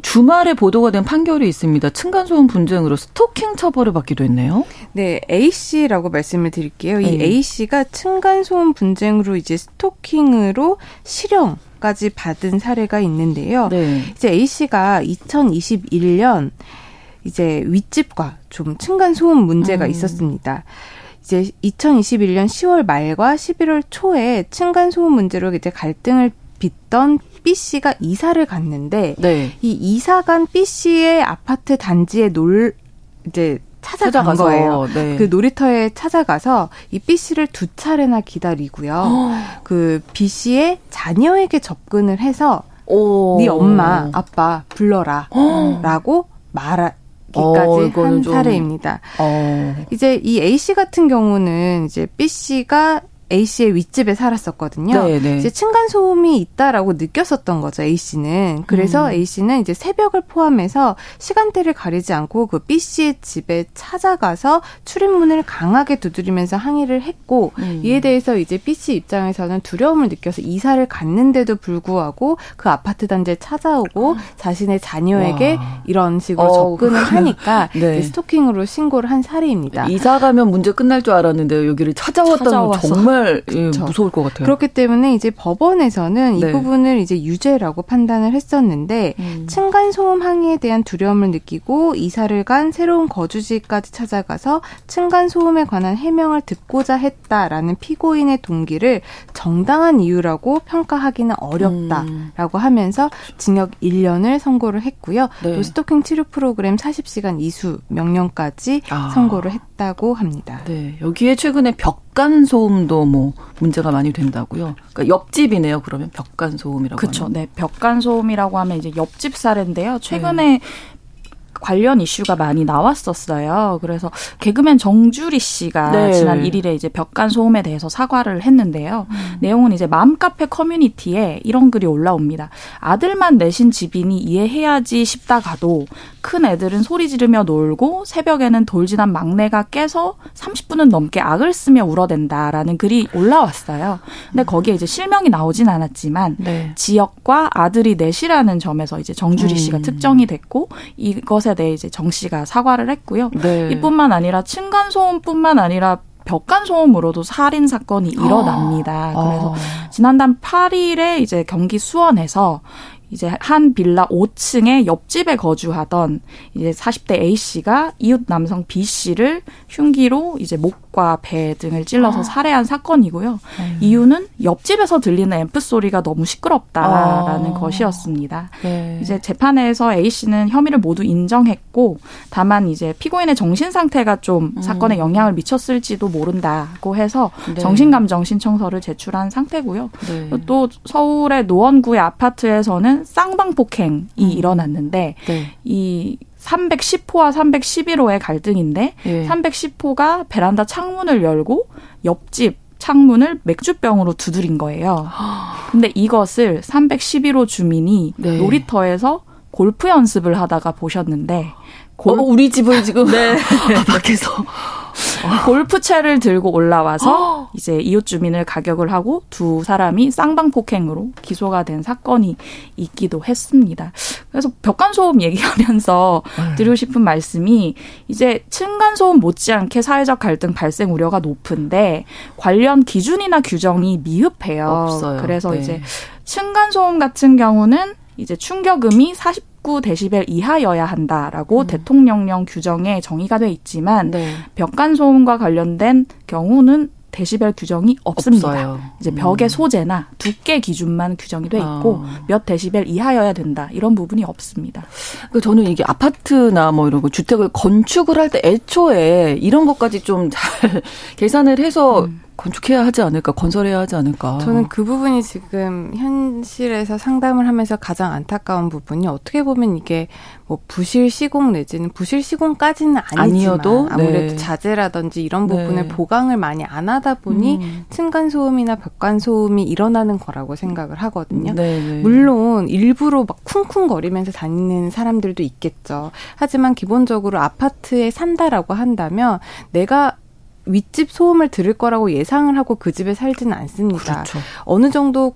주말에 보도가 된 판결이 있습니다. 층간 소음 분쟁으로 스토킹 처벌을 받기도 했네요. 네, A 씨라고 말씀을 드릴게요. 이 네. A 씨가 층간 소음 분쟁으로 이제 스토킹으로 실형 까지 받은 사례가 있는데요. 네. 이제 A 씨가 2021년 이제 윗집과 좀 층간 소음 문제가 음. 있었습니다. 이제 2021년 10월 말과 11월 초에 층간 소음 문제로 이제 갈등을 빚던 B 씨가 이사를 갔는데 네. 이 이사 간 B 씨의 아파트 단지에 놀 이제 찾아간 찾아가서, 거예요. 네. 그 놀이터에 찾아가서 이 B 씨를 두 차례나 기다리고요. 그 B 씨의 자녀에게 접근을 해서 오. 네 엄마, 아빠 불러라라고 말하 기까지 어, 한 사례입니다. 어. 이제 이 A 씨 같은 경우는 이제 B 씨가 A 씨의 윗집에 살았었거든요. 네네. 네. 이제 층간 소음이 있다라고 느꼈었던 거죠 A 씨는. 그래서 음. A 씨는 이제 새벽을 포함해서 시간대를 가리지 않고 그 B 씨의 집에 찾아가서 출입문을 강하게 두드리면서 항의를 했고 음. 이에 대해서 이제 B 씨 입장에서는 두려움을 느껴서 이사를 갔는데도 불구하고 그 아파트 단지에 찾아오고 자신의 자녀에게 와. 이런 식으로 어, 접근을 하니까 네. 스토킹으로 신고를 한 사례입니다. 이사 가면 문제 끝날 줄 알았는데 여기를 찾아왔다는 정말 정말 예, 무서울 것 같아요. 그렇기 때문에 이제 법원에서는 네. 이 부분을 이제 유죄라고 판단을 했었는데 음. 층간 소음 항의에 대한 두려움을 느끼고 이사를 간 새로운 거주지까지 찾아가서 층간 소음에 관한 해명을 듣고자 했다라는 피고인의 동기를 정당한 이유라고 평가하기는 어렵다라고 음. 하면서 징역 1년을 선고를 했고요. 네. 또 스토킹 치료 프로그램 40시간 이수 명령까지 아. 선고를 했다고 합니다. 네. 여기에 최근에 벽 간 소음도 뭐 문제가 많이 된다고요. 그러니까 옆집이네요. 그러면 벽간 소음이라고 그렇죠. 네, 벽간 소음이라고 하면 이제 옆집 사례인데요. 최근에 네. 관련 이슈가 많이 나왔었어요. 그래서 개그맨 정주리 씨가 네. 지난 1일에 이제 벽간 소음에 대해서 사과를 했는데요. 음. 내용은 이제 맘카페 커뮤니티에 이런 글이 올라옵니다. 아들만 내신 집이니 이해해야지 싶다가도 큰 애들은 소리 지르며 놀고 새벽에는 돌진한 막내가 깨서 30분은 넘게 악을 쓰며 울어댄다라는 글이 올라왔어요. 근데 거기에 이제 실명이 나오진 않았지만 네. 지역과 아들이 넷이라는 점에서 이제 정주리 씨가 음. 특정이 됐고 이것에 대해 이제 정 씨가 사과를 했고요. 네. 이뿐만 아니라 층간 소음뿐만 아니라 벽간 소음으로도 살인 사건이 일어납니다. 아. 그래서 지난달 8일에 이제 경기 수원에서 이제 한 빌라 5층에 옆집에 거주하던 이제 40대 A 씨가 이웃 남성 B 씨를 흉기로 이제 목과 배 등을 찔러서 아. 살해한 사건이고요. 음. 이유는 옆집에서 들리는 앰프 소리가 너무 시끄럽다라는 아. 것이었습니다. 네. 이제 재판에서 A 씨는 혐의를 모두 인정했고 다만 이제 피고인의 정신 상태가 좀 음. 사건에 영향을 미쳤을지도 모른다고 해서 네. 정신감정 신청서를 제출한 상태고요. 네. 또 서울의 노원구의 아파트에서는 쌍방 폭행이 음. 일어났는데 네. 이 310호와 311호의 갈등인데 네. 310호가 베란다 창문을 열고 옆집 창문을 맥주병으로 두드린 거예요. 근데 이것을 311호 주민이 네. 놀이터에서 골프 연습을 하다가 보셨는데 골... 어, 우리 집을 지금 네. 밖에서 골프채를 들고 올라와서 이제 이웃 주민을 가격을 하고 두 사람이 쌍방 폭행으로 기소가 된 사건이 있기도 했습니다. 그래서 벽간 소음 얘기하면서 네. 드리고 싶은 말씀이 이제 층간 소음 못지않게 사회적 갈등 발생 우려가 높은데 관련 기준이나 규정이 미흡해요. 없어요. 그래서 네. 이제 층간 소음 같은 경우는 이제 충격음이 49데시벨 이하여야 한다라고 음. 대통령령 규정에 정의가 돼 있지만 네. 벽간 소음과 관련된 경우는 데시벨 규정이 없습니다. 없어요. 이제 벽의 음. 소재나 두께 기준만 규정이 돼 있고 어. 몇 데시벨 이하여야 된다 이런 부분이 없습니다. 그 저는 이게 아파트나 뭐 이런 거 주택을 건축을 할 때 애초에 이런 것까지 좀 잘 계산을 해서 음. 건축해야 하지 않을까, 건설해야 하지 않을까. 저는 그 부분이 지금 현실에서 상담을 하면서 가장 안타까운 부분이 어떻게 보면 이게 뭐 부실 시공 내지는 부실 시공까지는 아니지만 아니어도 아무래도 네. 자재라든지 이런 부분을 네. 보강을 많이 안 하다 보니 음. 층간 소음이나 벽간 소음이 일어나는 거라고 생각을 하거든요. 네, 네. 물론 일부러 막 쿵쿵거리면서 다니는 사람들도 있겠죠. 하지만 기본적으로 아파트에 산다라고 한다면 내가 윗집 소음을 들을 거라고 예상을 하고 그 집에 살지는 않습니다. 그렇죠. 어느 정도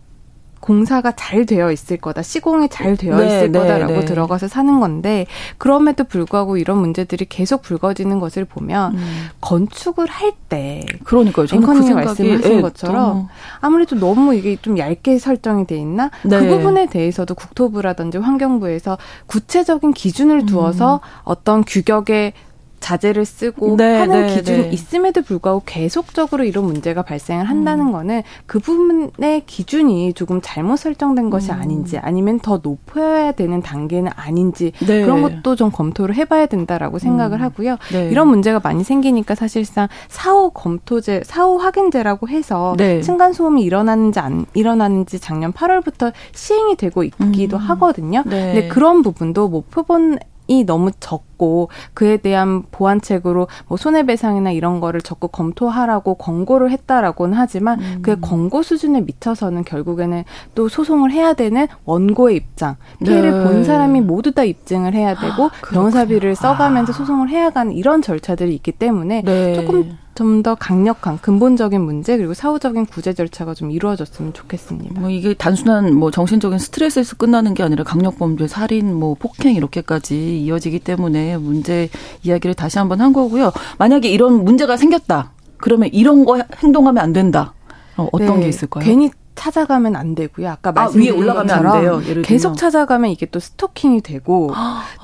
공사가 잘 되어 있을 거다, 시공이 잘 되어 네, 있을 네, 거다라고 네. 들어가서 사는 건데 그럼에도 불구하고 이런 문제들이 계속 불거지는 것을 보면 음. 건축을 할 때 그러니까요. 저는 앵커님이 그 말씀하신 예, 것처럼 아무래도 너무 이게 좀 얇게 설정이 돼 있나 그 네. 그 부분에 대해서도 국토부라든지 환경부에서 구체적인 기준을 두어서 음. 어떤 규격의 자재를 쓰고 네, 하는 네, 기준이 네. 있음에도 불구하고 계속적으로 이런 문제가 발생을 한다는 음. 거는 그 부분의 기준이 조금 잘못 설정된 것이 음. 아닌지 아니면 더 높여야 되는 단계는 아닌지 네. 그런 것도 좀 검토를 해봐야 된다라고 생각을 음. 하고요. 네. 이런 문제가 많이 생기니까 사실상 사후 검토제, 사후 확인제라고 해서 네. 층간 소음이 일어나는지 안 일어나는지 작년 8월부터 시행이 되고 있기도 음. 하거든요. 근데 그런 부분도 뭐 표본 이 너무 적고 그에 대한 보완책으로 뭐 손해배상이나 이런 거를 적극 검토하라고 권고를 했다라고는 하지만 음. 그 권고 수준에 미쳐서는 결국에는 또 소송을 해야 되는 원고의 입장 피해를 네. 본 사람이 모두 다 입증을 해야 되고 아, 변호사비를 써가면서 아. 소송을 해야 가는 이런 절차들이 있기 때문에 네. 조금 좀 더 강력한 근본적인 문제 그리고 사후적인 구제 절차가 좀 이루어졌으면 좋겠습니다. 뭐 이게 단순한 뭐 정신적인 스트레스에서 끝나는 게 아니라 강력 범죄, 살인, 뭐 폭행 이렇게까지 이어지기 때문에 문제 이야기를 다시 한번 한 거고요. 만약에 이런 문제가 생겼다. 그러면 이런 거 행동하면 안 된다. 어, 어떤 네, 게 있을까요? 괜히 찾아가면 안 되고요. 아까 말씀드린 아, 위에 올라가면 안 돼요. 예를 계속 찾아가면 이게 또 스토킹이 되고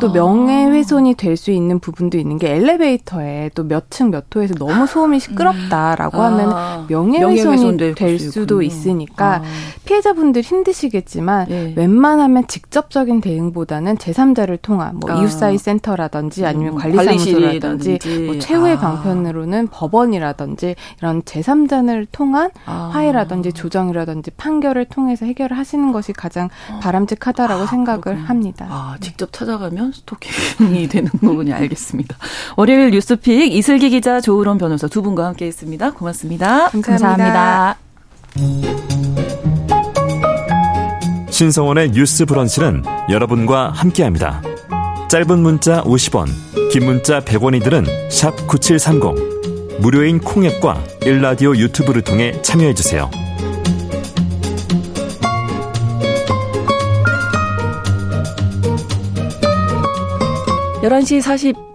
또 명예훼손이 될 수 있는 부분도 있는 게 엘리베이터에 또 몇 층 몇 호에서 너무 소음이 시끄럽다라고 음. 하면 아, 명예훼손이 될 수도. 있으니까 아. 피해자분들 힘드시겠지만 네. 웬만하면 직접적인 대응보다는 제3자를 통한 뭐 아. 이웃사이 센터라든지 아니면 음, 관리사무소라든지 뭐 최후의 아. 방편으로는 법원이라든지 이런 제3자를 통한 아. 화해라든지 조정이라든지 이제 판결을 통해서 해결을 하시는 것이 가장 어. 바람직하다라고 아, 생각을 그렇군요. 합니다. 아, 직접 찾아가면 스토킹이 되는 거군요. 알겠습니다. 월요일 뉴스픽 이슬기 기자, 조으론 변호사 두 분과 함께 했습니다. 고맙습니다. 감사합니다. 감사합니다. 신성원의 뉴스 브런치는 여러분과 함께합니다. 짧은 문자 50원, 긴 문자 100원이들은 9730. 무료인 콩앱과 일라디오 유튜브를 통해 참여해주세요. 11시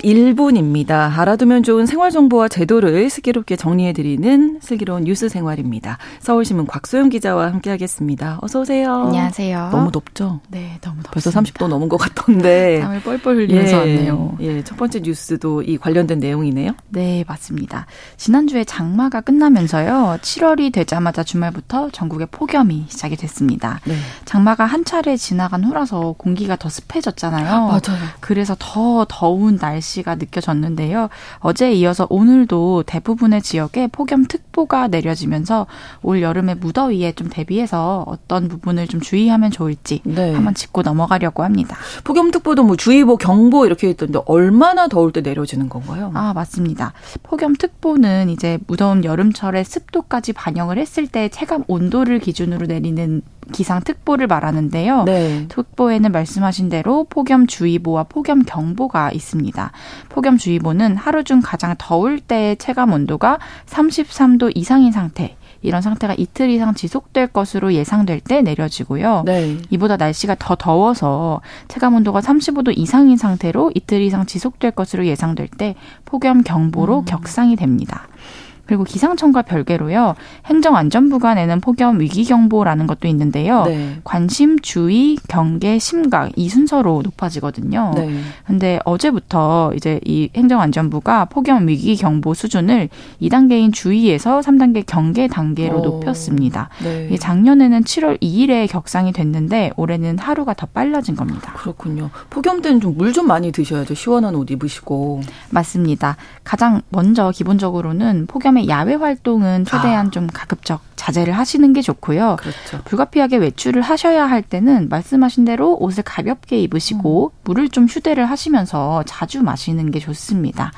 41분입니다. 알아두면 좋은 생활 정보와 제도를 슬기롭게 정리해 드리는 슬기로운 뉴스 생활입니다. 서울신문 곽소영 기자와 함께 하겠습니다. 어서 오세요. 안녕하세요. 너무 덥죠? 네, 너무 덥습니다. 벌써 30도 넘은 것 같던데. 땀을 뻘뻘 흘리면서 예, 왔네요. 예, 첫 번째 뉴스도 이 관련된 내용이네요. 네, 맞습니다. 지난주에 장마가 끝나면서요. 7월이 되자마자 주말부터 전국에 폭염이 시작이 됐습니다. 네. 장마가 한 차례 지나간 후라서 공기가 더 습해졌잖아요. 맞아요. 그래서 더 더운 날씨가 느껴졌는데요. 어제에 이어서 오늘도 대부분의 지역에 폭염특보가 내려지면서 올 여름의 무더위에 좀 대비해서 어떤 부분을 좀 주의하면 좋을지 네. 한번 짚고 넘어가려고 합니다. 폭염특보도 뭐 주의보, 경보 이렇게 있던데 얼마나 더울 때 내려지는 건가요? 아, 맞습니다. 폭염특보는 이제 무더운 여름철에 습도까지 반영을 했을 때 체감 온도를 기준으로 내리는 기상특보를 말하는데요. 네. 특보에는 말씀하신 대로 폭염주의보와 폭염경보가 있습니다. 폭염주의보는 하루 중 가장 더울 때의 체감 온도가 33도 이상인 상태, 이런 상태가 이틀 이상 지속될 것으로 예상될 때 내려지고요. 네. 이보다 날씨가 더 더워서 체감 온도가 35도 이상인 상태로 이틀 이상 지속될 것으로 예상될 때 폭염 경보로 음. 격상이 됩니다. 그리고 기상청과 별개로요. 행정안전부가 내는 폭염 위기 경보라는 것도 있는데요. 네. 관심, 주의, 경계, 심각 이 순서로 높아지거든요. 네. 근데 어제부터 이제 이 행정안전부가 폭염 위기 경보 수준을 2단계인 주의에서 3단계 경계 단계로 오. 높였습니다. 네. 작년에는 7월 2일에 격상이 됐는데 올해는 하루가 더 빨라진 겁니다. 그렇군요. 폭염 때는 좀 물좀 좀 많이 드셔야죠. 시원한 옷 입으시고. 맞습니다. 가장 먼저 기본적으로는 폭염 야외 활동은 최대한 아. 좀 가급적 자제를 하시는 게 좋고요. 그렇죠. 불가피하게 외출을 하셔야 할 때는 말씀하신 대로 옷을 가볍게 입으시고 음. 물을 좀 휴대를 하시면서 자주 마시는 게 좋습니다.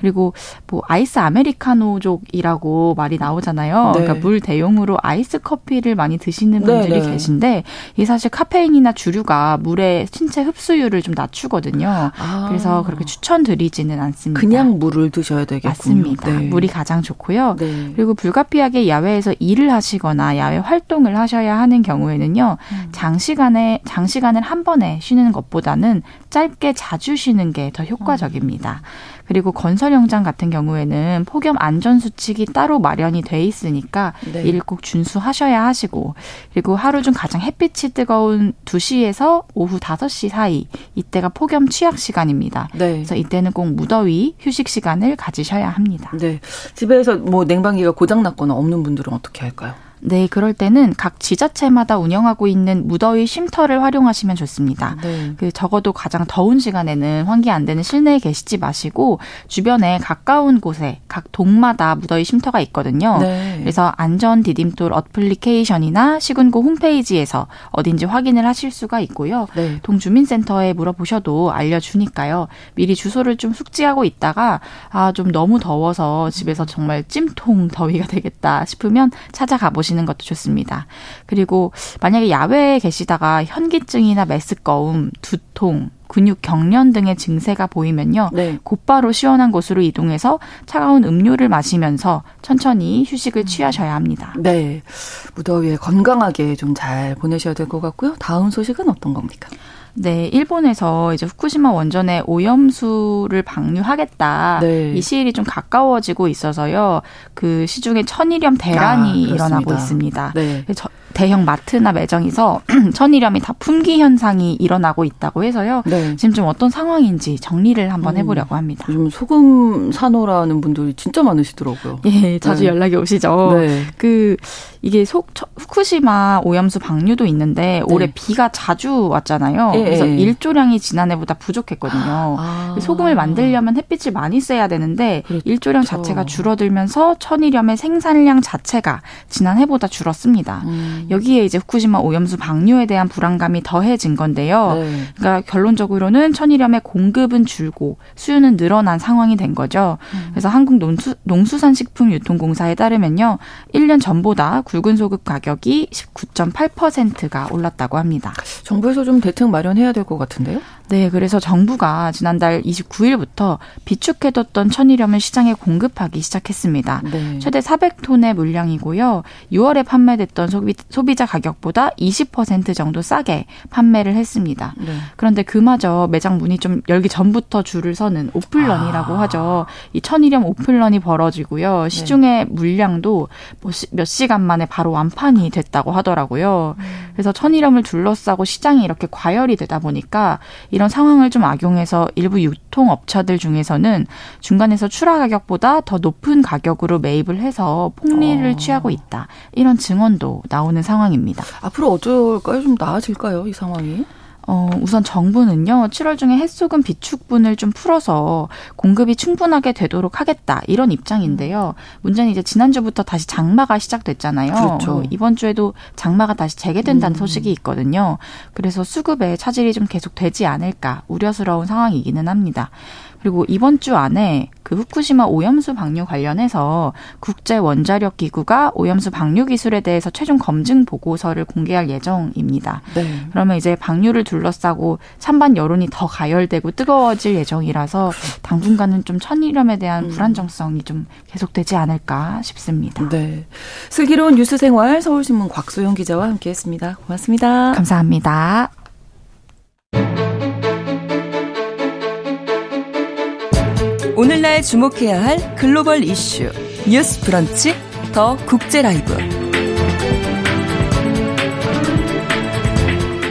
그리고 뭐 아이스 아메리카노족이라고 말이 나오잖아요. 네. 그러니까 물 대용으로 아이스 커피를 많이 드시는 네, 분들이 네, 네. 계신데 이 사실 카페인이나 주류가 물의 신체 흡수율을 좀 낮추거든요. 아. 그래서 그렇게 추천드리지는 않습니다. 그냥 물을 드셔야 되겠군요. 맞습니다. 네. 물이 가장 좋고요. 네. 그리고 불가피하게 야외에서 일을 야외하시거나 야외 활동을 하셔야 하는 경우에는요. 음. 장시간에 장시간을 한 번에 쉬는 것보다는 짧게 자주 쉬는 게 더 효과적입니다. 음. 그리고 건설 현장 같은 경우에는 폭염 안전 수칙이 따로 마련이 돼 있으니까 네. 이를 꼭 준수하셔야 하시고 그리고 하루 중 가장 햇빛이 뜨거운 2시에서 오후 5시 사이 이때가 폭염 취약 시간입니다. 네. 그래서 이때는 꼭 무더위 휴식 시간을 가지셔야 합니다. 네. 집에서 뭐 냉방기가 고장 났거나 없는 분들은 어떻게 할까요? 네, 그럴 때는 각 지자체마다 운영하고 있는 무더위 쉼터를 활용하시면 좋습니다. 네. 그 적어도 가장 더운 시간에는 환기 안 되는 실내에 계시지 마시고 주변에 가까운 곳에 각 동마다 무더위 쉼터가 있거든요. 네. 그래서 안전 디딤돌 어플리케이션이나 시군구 홈페이지에서 어딘지 확인을 하실 수가 있고요. 네. 동주민센터에 물어보셔도 알려주니까요. 미리 주소를 좀 숙지하고 있다가 아 좀 너무 더워서 집에서 정말 찜통 더위가 되겠다 싶으면 찾아가 보시. 보시는 것도 좋습니다. 그리고 만약에 야외에 계시다가 현기증이나 메스꺼움, 두통, 근육 경련 등의 증세가 보이면요. 네. 곧바로 시원한 곳으로 이동해서 차가운 음료를 마시면서 천천히 휴식을 음. 취하셔야 합니다. 네. 무더위에 건강하게 좀 잘 보내셔야 될 것 같고요. 다음 소식은 어떤 겁니까? 네, 일본에서 이제 후쿠시마 원전에 오염수를 방류하겠다. 네. 이 시일이 좀 가까워지고 있어서요. 그 시중에 천일염 대란이 아, 일어나고 있습니다. 네. 저, 대형 마트나 매장에서 천일염이 다 품귀 현상이 일어나고 있다고 해서요. 네. 지금 좀 어떤 상황인지 정리를 한번 음, 해보려고 합니다. 요즘 소금 사노라는 분들이 진짜 많으시더라고요. 예, 자주 네. 연락이 오시죠. 네. 그 이게 속 후쿠시마 오염수 방류도 있는데 네. 올해 비가 자주 왔잖아요. 예, 그래서 예. 일조량이 지난해보다 부족했거든요. 아. 소금을 만들려면 햇빛을 많이 쐬야 되는데 그렇죠. 일조량 자체가 줄어들면서 천일염의 생산량 자체가 지난해보다 줄었습니다. 음. 여기에 이제 후쿠시마 오염수 방류에 대한 불안감이 더해진 건데요. 네. 그러니까 결론적으로는 천일염의 공급은 줄고 수요는 늘어난 상황이 된 거죠. 음. 그래서 한국 농수, 농수산식품 유통공사에 따르면요. 1년 전보다 굵은 소금 가격이 19.8%가 올랐다고 합니다. 정부에서 좀 대책 마련해야 될 것 같은데요? 네, 그래서 정부가 지난달 29일부터 비축해뒀던 천일염을 시장에 공급하기 시작했습니다. 네. 최대 400톤의 물량이고요. 6월에 판매됐던 소비, 소비자 가격보다 20% 정도 싸게 판매를 했습니다. 네. 그런데 그마저 매장 문이 좀 열기 전부터 줄을 서는 오픈런이라고 아. 하죠. 이 천일염 오픈런이 벌어지고요. 네. 시중의 네. 물량도 뭐몇 시간 만에 바로 완판이 됐다고 하더라고요. 음. 그래서 천일염을 둘러싸고 시장이 이렇게 과열이 되다 보니까 이런 상황을 좀 악용해서 일부 유통업체들 중에서는 중간에서 출하 가격보다 더 높은 가격으로 매입을 해서 폭리를 어. 취하고 있다. 이런 증언도 나오는 상황입니다. 앞으로 어쩔까요? 좀 나아질까요? 이 상황이? 어, 우선 정부는요, 7월 중에 햇소금 비축분을 좀 풀어서 공급이 충분하게 되도록 하겠다, 이런 입장인데요. 문제는 이제 지난주부터 다시 장마가 시작됐잖아요. 그렇죠. 이번 주에도 장마가 다시 재개된다는 음. 소식이 있거든요. 그래서 수급에 차질이 좀 계속 되지 않을까 우려스러운 상황이기는 합니다. 그리고 이번 주 안에 그 후쿠시마 오염수 방류 관련해서 국제 원자력 기구가 오염수 방류 기술에 대해서 최종 검증 보고서를 공개할 예정입니다. 네. 그러면 이제 방류를 둘러싸고 찬반 여론이 더 가열되고 뜨거워질 예정이라서 당분간은 좀 천일염에 대한 음. 불안정성이 좀 계속되지 않을까 싶습니다. 네. 슬기로운 뉴스 생활 서울신문 곽소영 기자와 함께했습니다. 고맙습니다. 감사합니다. 오늘날 주목해야 할 글로벌 이슈 뉴스 브런치 더 국제 라이브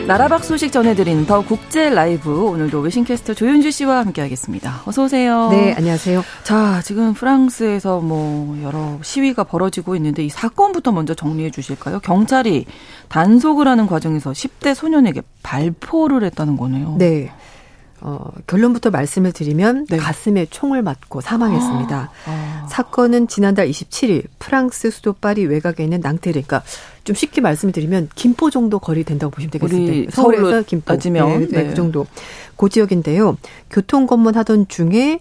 나라박 소식 전해드린 더 국제 라이브 오늘도 외신캐스터 조윤주 씨와 함께하겠습니다. 어서 오세요. 네, 안녕하세요. 자, 지금 프랑스에서 뭐 여러 시위가 벌어지고 있는데 이 사건부터 먼저 정리해 주실까요? 경찰이 단속을 하는 과정에서 10대 소년에게 발포를 했다는 거네요. 네. 어, 결론부터 말씀을 드리면 네. 가슴에 총을 맞고 사망했습니다. 아, 아. 사건은 지난달 27일 프랑스 수도 파리 외곽에 있는 낭테르, 그러니까 좀 쉽게 말씀을 드리면 김포 정도 거리 된다고 보시면 되겠습니다. 서울에서 김포 따지면 네, 네, 네. 그 정도 그 지역인데요. 교통 검문하던 중에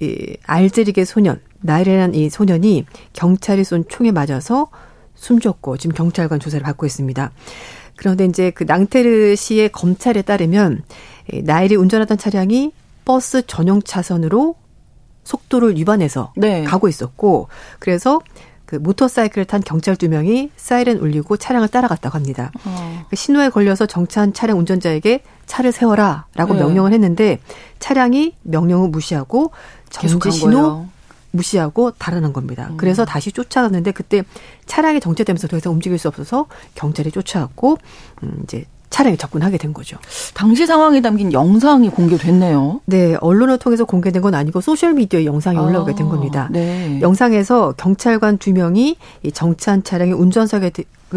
이 알제리계 소년 나이레란 이 소년이 경찰이 쏜 총에 맞아서 숨졌고 지금 경찰관 조사를 받고 있습니다. 그런데 이제 그 낭테르 시의 검찰에 따르면 나일이 운전하던 차량이 버스 전용 차선으로 속도를 위반해서 네. 가고 있었고 그래서 그그 모터사이클을 탄 경찰 두 명이 사이렌 울리고 차량을 따라갔다고 합니다. 어. 그 신호에 걸려서 정차한 차량 운전자에게 차를 세워라라고 네. 명령을 했는데 차량이 명령을 무시하고 정지 신호 무시하고 달아난 겁니다. 음. 그래서 다시 쫓아갔는데 그때 차량이 정체되면서 더 이상 움직일 수 없어서 경찰이 쫓아왔고 음 이제 차량에 접근하게 된 거죠. 당시 상황이 담긴 영상이 공개됐네요. 네, 언론을 통해서 공개된 건 아니고 소셜 미디어에 영상이 아, 올라오게 된 겁니다. 네. 영상에서 경찰관 두 명이 이 정차한 차량의 운전석을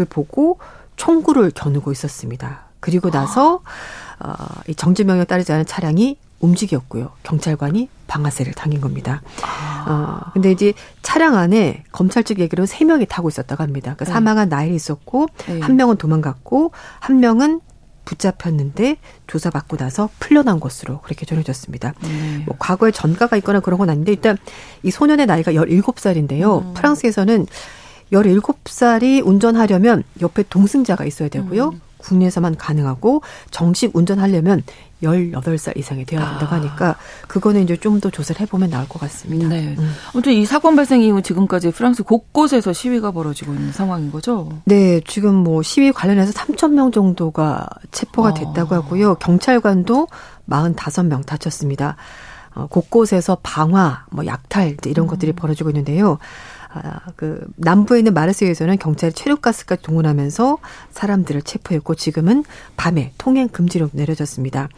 보고 총구를 겨누고 있었습니다. 그리고 나서 아. 어, 이 정지 명령 따르지 않은 차량이 움직였고요. 경찰관이 방아쇠를 당긴 겁니다. 아. 어, 근데 이제 차량 안에 검찰 측 얘기로 세 명이 타고 있었다고 합니다. 그러니까 네. 사망한 나일이 있었고 네. 한 명은 도망갔고 한 명은 붙잡혔는데 조사받고 나서 풀려난 것으로 그렇게 전해졌습니다. 네. 뭐 과거에 전가가 있거나 그런 건 아닌데 일단 이 소년의 나이가 17살인데요. 음. 프랑스에서는 17살이 운전하려면 옆에 동승자가 있어야 되고요. 음. 국내에서만 가능하고 정식 운전하려면 18살 이상이 되어야 된다고 아. 하니까 그거는 이제 좀 더 조사를 해보면 나을 것 같습니다. 네. 음. 아무튼 이 사건 발생 이후 지금까지 프랑스 곳곳에서 시위가 벌어지고 있는 상황인 거죠? 네. 지금 뭐 시위 관련해서 3천 명 정도가 체포가 아. 됐다고 하고요. 경찰관도 45명 다쳤습니다. 어, 곳곳에서 방화, 뭐 약탈 이런 음. 것들이 벌어지고 있는데요. 아, 그 남부에 있는 마르세유에서는 경찰이 체류가스까지 동원하면서 사람들을 체포했고 지금은 밤에 통행 금지로 내려졌습니다.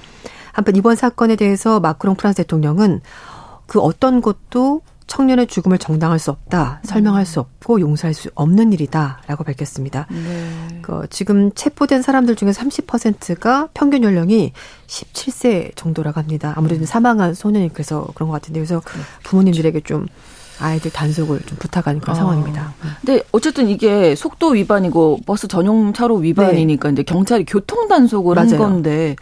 한편 이번 사건에 대해서 마크롱 프랑스 대통령은 그 어떤 것도 청년의 죽음을 정당할 수 없다, 설명할 수 없고 용서할 수 없는 일이다라고 밝혔습니다. 네. 그 지금 체포된 사람들 중에서 30%가 평균 연령이 17세 정도라고 합니다. 아무래도 사망한 소년이 그래서 그런 것 같은데 그래서 그렇죠. 부모님들에게 좀 아이들 단속을 좀 부탁하는 그런 아. 상황입니다. 근데 어쨌든 이게 속도 위반이고 버스 전용 차로 위반이니까 네. 이제 경찰이 교통 단속을 맞아요. 한 건데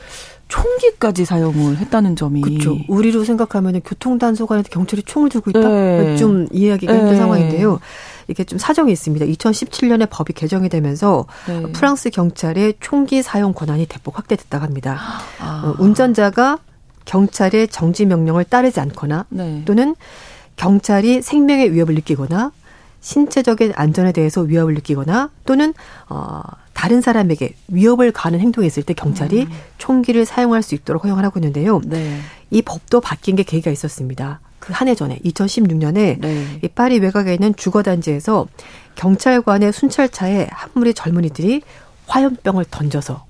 총기까지 사용을 했다는 점이 그렇죠. 우리로 생각하면 교통 단속하는데 경찰이 총을 들고 있다 네. 좀 이해하기가 힘든 네. 상황인데요. 이게 좀 사정이 있습니다. 2017년에 법이 개정이 되면서 네. 프랑스 경찰의 총기 사용 권한이 대폭 확대됐다고 합니다. 아. 어, 운전자가 경찰의 정지 명령을 따르지 않거나 네. 또는 경찰이 생명의 위협을 느끼거나 신체적인 안전에 대해서 위협을 느끼거나 또는 어 다른 사람에게 위협을 가하는 행동이 있을 때 경찰이 음. 총기를 사용할 수 있도록 허용을 하고 있는데요. 네. 이 법도 바뀐 게 계기가 있었습니다. 그 한 해 전에 2016년에 네. 이 파리 외곽에 있는 주거 단지에서 경찰관의 순찰차에 한 무리 젊은이들이 화염병을 던져서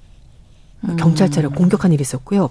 음. 경찰차를 공격한 일이 있었고요.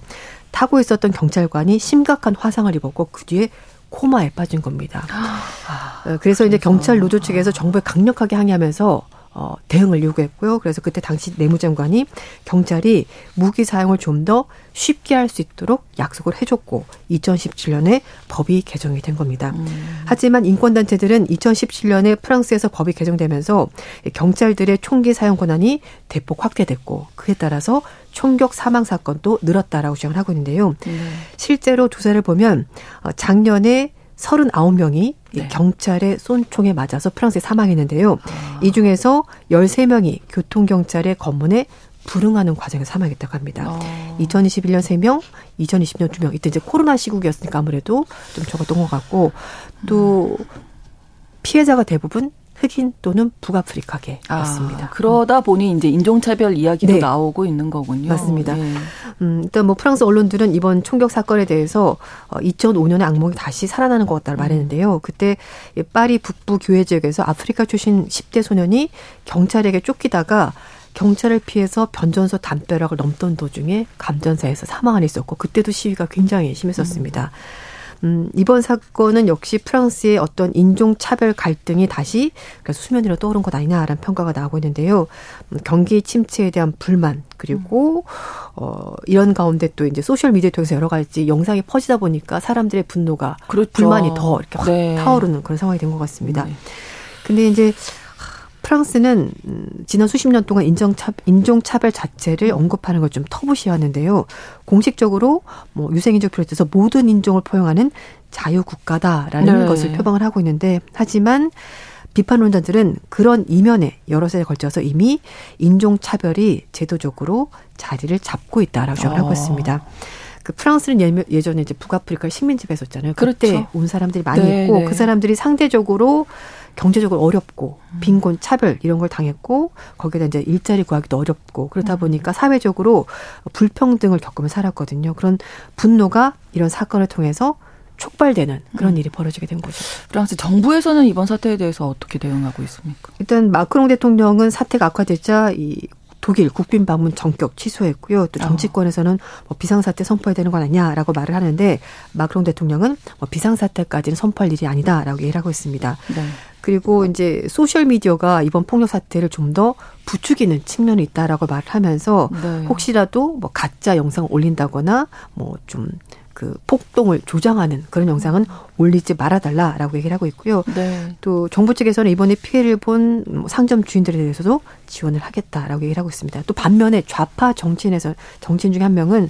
타고 있었던 경찰관이 심각한 화상을 입었고 그 뒤에 코마에 빠진 겁니다. 아, 어, 그래서 이제 경찰 노조 측에서 정부에 강력하게 항의하면서 어, 대응을 요구했고요. 그래서 그때 당시 내무장관이 경찰이 무기 사용을 좀 더 쉽게 할 수 있도록 약속을 해줬고 2017년에 법이 개정이 된 겁니다. 음. 하지만 인권단체들은 2017년에 프랑스에서 법이 개정되면서 경찰들의 총기 사용 권한이 대폭 확대됐고 그에 따라서 총격 사망 사건도 늘었다라고 주장을 하고 있는데요. 음. 실제로 조사를 보면 어, 작년에 39명이 네. 경찰의 쏜총에 맞아서 프랑스에 사망했는데요. 아. 이 중에서 13명이 교통경찰의 검문에 불응하는 과정에서 사망했다고 합니다. 아. 2021년 3명, 2020년 2명. 이때 이제 코로나 시국이었으니까 아무래도 좀 적었던 것 같고 또 음. 피해자가 대부분 흑인 또는 북아프리카계였습니다. 아, 그러다 보니 이제 인종차별 이야기도 네. 나오고 있는 거군요. 맞습니다. 네. 음, 일단 뭐 프랑스 언론들은 이번 총격 사건에 대해서 2005년에 어, 악몽이 다시 살아나는 것 같다고 음. 말했는데요. 그때 파리 북부 교회 지역에서 아프리카 출신 10대 소년이 경찰에게 쫓기다가 경찰을 피해서 변전소 담벼락을 넘던 도중에 감전사에서 사망한 일이 있었고 그때도 시위가 굉장히 심했었습니다. 음. 음, 이번 사건은 역시 프랑스의 어떤 인종차별 갈등이 다시 그래서 수면 위로 떠오른 것 아니냐라는 평가가 나오고 있는데요. 음, 경기 침체에 대한 불만 그리고 어 이런 가운데 또 이제 소셜 미디어 통해서 여러 가지 영상이 퍼지다 보니까 사람들의 분노가 그렇죠. 불만이 더 이렇게 확 네. 타오르는 그런 상황이 된 것 같습니다. 네. 근데 이제 프랑스는 음, 지난 수십 년 동안 인종차, 인종차별 자체를 언급하는 걸 좀 터부시하는데요. 공식적으로 뭐 유생인종 비롯해서 모든 인종을 포용하는 자유국가다라는 네. 것을 표방을 하고 있는데 하지만 비판론자들은 그런 이면에 여러 세에 걸쳐서 이미 인종차별이 제도적으로 자리를 잡고 있다라고 주장을 하고 어. 있습니다. 그 프랑스는 예전에 이제 북아프리카 식민지가 있었잖아요. 그때 그렇죠. 온 사람들이 많이 네, 있고 네. 그 사람들이 상대적으로 경제적으로 어렵고 음. 빈곤, 차별 이런 걸 당했고 거기에다 이제 일자리 구하기도 어렵고 그러다 음. 보니까 사회적으로 불평등을 겪으며 살았거든요. 그런 분노가 이런 사건을 통해서 촉발되는 그런 음. 일이 벌어지게 된 거죠. 프랑스 정부에서는 이번 사태에 대해서 어떻게 대응하고 있습니까? 일단 마크롱 대통령은 사태가 악화되자 이 독일 국빈 방문 전격 취소했고요. 또 정치권에서는 뭐 비상사태 선포해야 되는 거 아니냐라고 말을 하는데 마크롱 대통령은 뭐 비상사태까지는 선포할 일이 아니다라고 얘기를 하고 있습니다. 네. 그리고 이제 소셜 미디어가 이번 폭력 사태를 좀 더 부추기는 측면이 있다라고 말을 하면서 네. 혹시라도 뭐 가짜 영상을 올린다거나 뭐좀 그 폭동을 조장하는 그런 영상은 올리지 말아달라라고 얘기를 하고 있고요. 네. 또 정부 측에서는 이번에 피해를 본뭐 상점 주인들에 대해서도 지원을 하겠다라고 얘기를 하고 있습니다. 또 반면에 좌파 정치인에서 정치인 중에 한 명은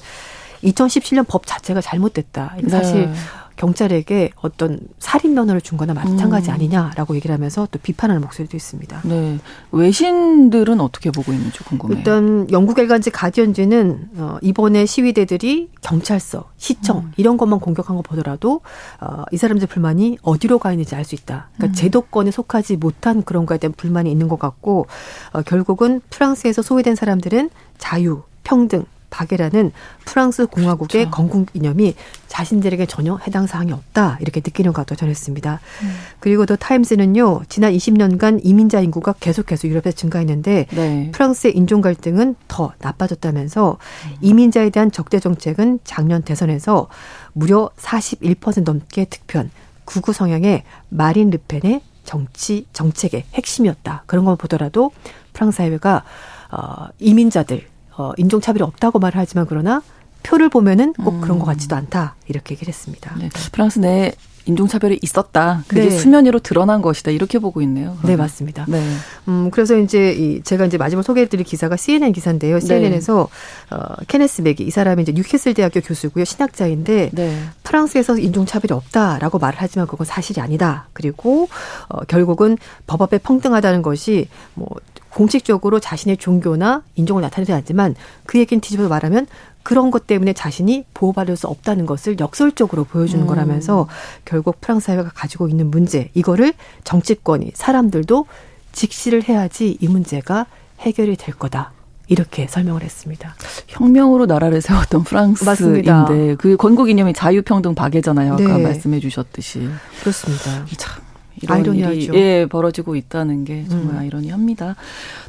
2017년 법 자체가 잘못됐다. 사실 네. 경찰에게 어떤 살인 면허를 준 거나 마찬가지 음. 아니냐라고 얘기를 하면서 또 비판하는 목소리도 있습니다. 네. 외신들은 어떻게 보고 있는지 궁금해요. 일단 영국 일간지 가디언지는 어, 이번에 시위대들이 경찰서, 시청 음. 이런 것만 공격한 거 보더라도 어, 이 사람들 불만이 어디로 가 있는지 알 수 있다. 그러니까 음. 제도권에 속하지 못한 그런 거에 대한 불만이 있는 것 같고 어, 결국은 프랑스에서 소외된 사람들은 자유, 평등, 박애라는 프랑스 공화국의 그렇죠. 건국 이념이 자신들에게 전혀 해당 사항이 없다 이렇게 느끼는 것도 전했습니다. 음. 그리고 더 타임스는요 지난 20년간 이민자 인구가 계속해서 유럽에 증가했는데 네. 프랑스의 인종 갈등은 더 나빠졌다면서 음. 이민자에 대한 적대 정책은 작년 대선에서 무려 41% 넘게 득편 구구 성향의 마린 르펜의 정치 정책의 핵심이었다. 그런 걸 보더라도 프랑스 사회가 어, 이민자들 어, 인종차별이 없다고 말을 하지만 그러나 표를 보면은 꼭 음. 그런 것 같지도 않다 이렇게 얘기를 했습니다. 네. 프랑스 내 인종차별이 있었다. 그게 네. 수면 위로 드러난 것이다. 이렇게 보고 있네요. 그러면. 네, 맞습니다. 네. 음, 그래서 이제 이 제가 이제 마지막 소개해드릴 기사가 CNN 기사인데요. CNN에서 네. 어, 케네스 맥이 이 사람이 이제 뉴캐슬 대학교 교수고요. 신학자인데 네. 프랑스에서 인종차별이 없다라고 말을 하지만 그건 사실이 아니다. 그리고 어, 결국은 법 앞에 평등하다는 것이 뭐 공식적으로 자신의 종교나 인종을 나타내지 않지만 그 얘기는 뒤집어 말하면 그런 것 때문에 자신이 보호받을 수 없다는 것을 역설적으로 보여주는 음. 거라면서 결국 프랑스 사회가 가지고 있는 문제 이거를 정치권이 사람들도 직시를 해야지 이 문제가 해결이 될 거다. 이렇게 설명을 했습니다. 혁명으로 나라를 세웠던 프랑스인데. 그 건국 이념이 자유평등 박애잖아요. 아까 네. 말씀해 주셨듯이. 그렇습니다. 참 이런 아이러니하죠. 일이 예, 벌어지고 있다는 게 정말 음. 아이러니합니다.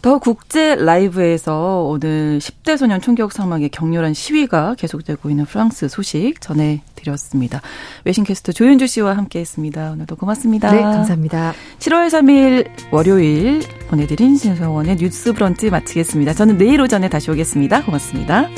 더 국제 라이브에서 오늘 10대 소년 총격 사망의 격렬한 시위가 계속되고 있는 프랑스 소식 전해드렸습니다. 외신캐스터 조윤주 씨와 함께했습니다. 오늘도 고맙습니다. 네, 감사합니다. 7월 3일 월요일 보내드린 신성원의 뉴스 브런치 마치겠습니다. 저는 내일 오전에 다시 오겠습니다. 고맙습니다.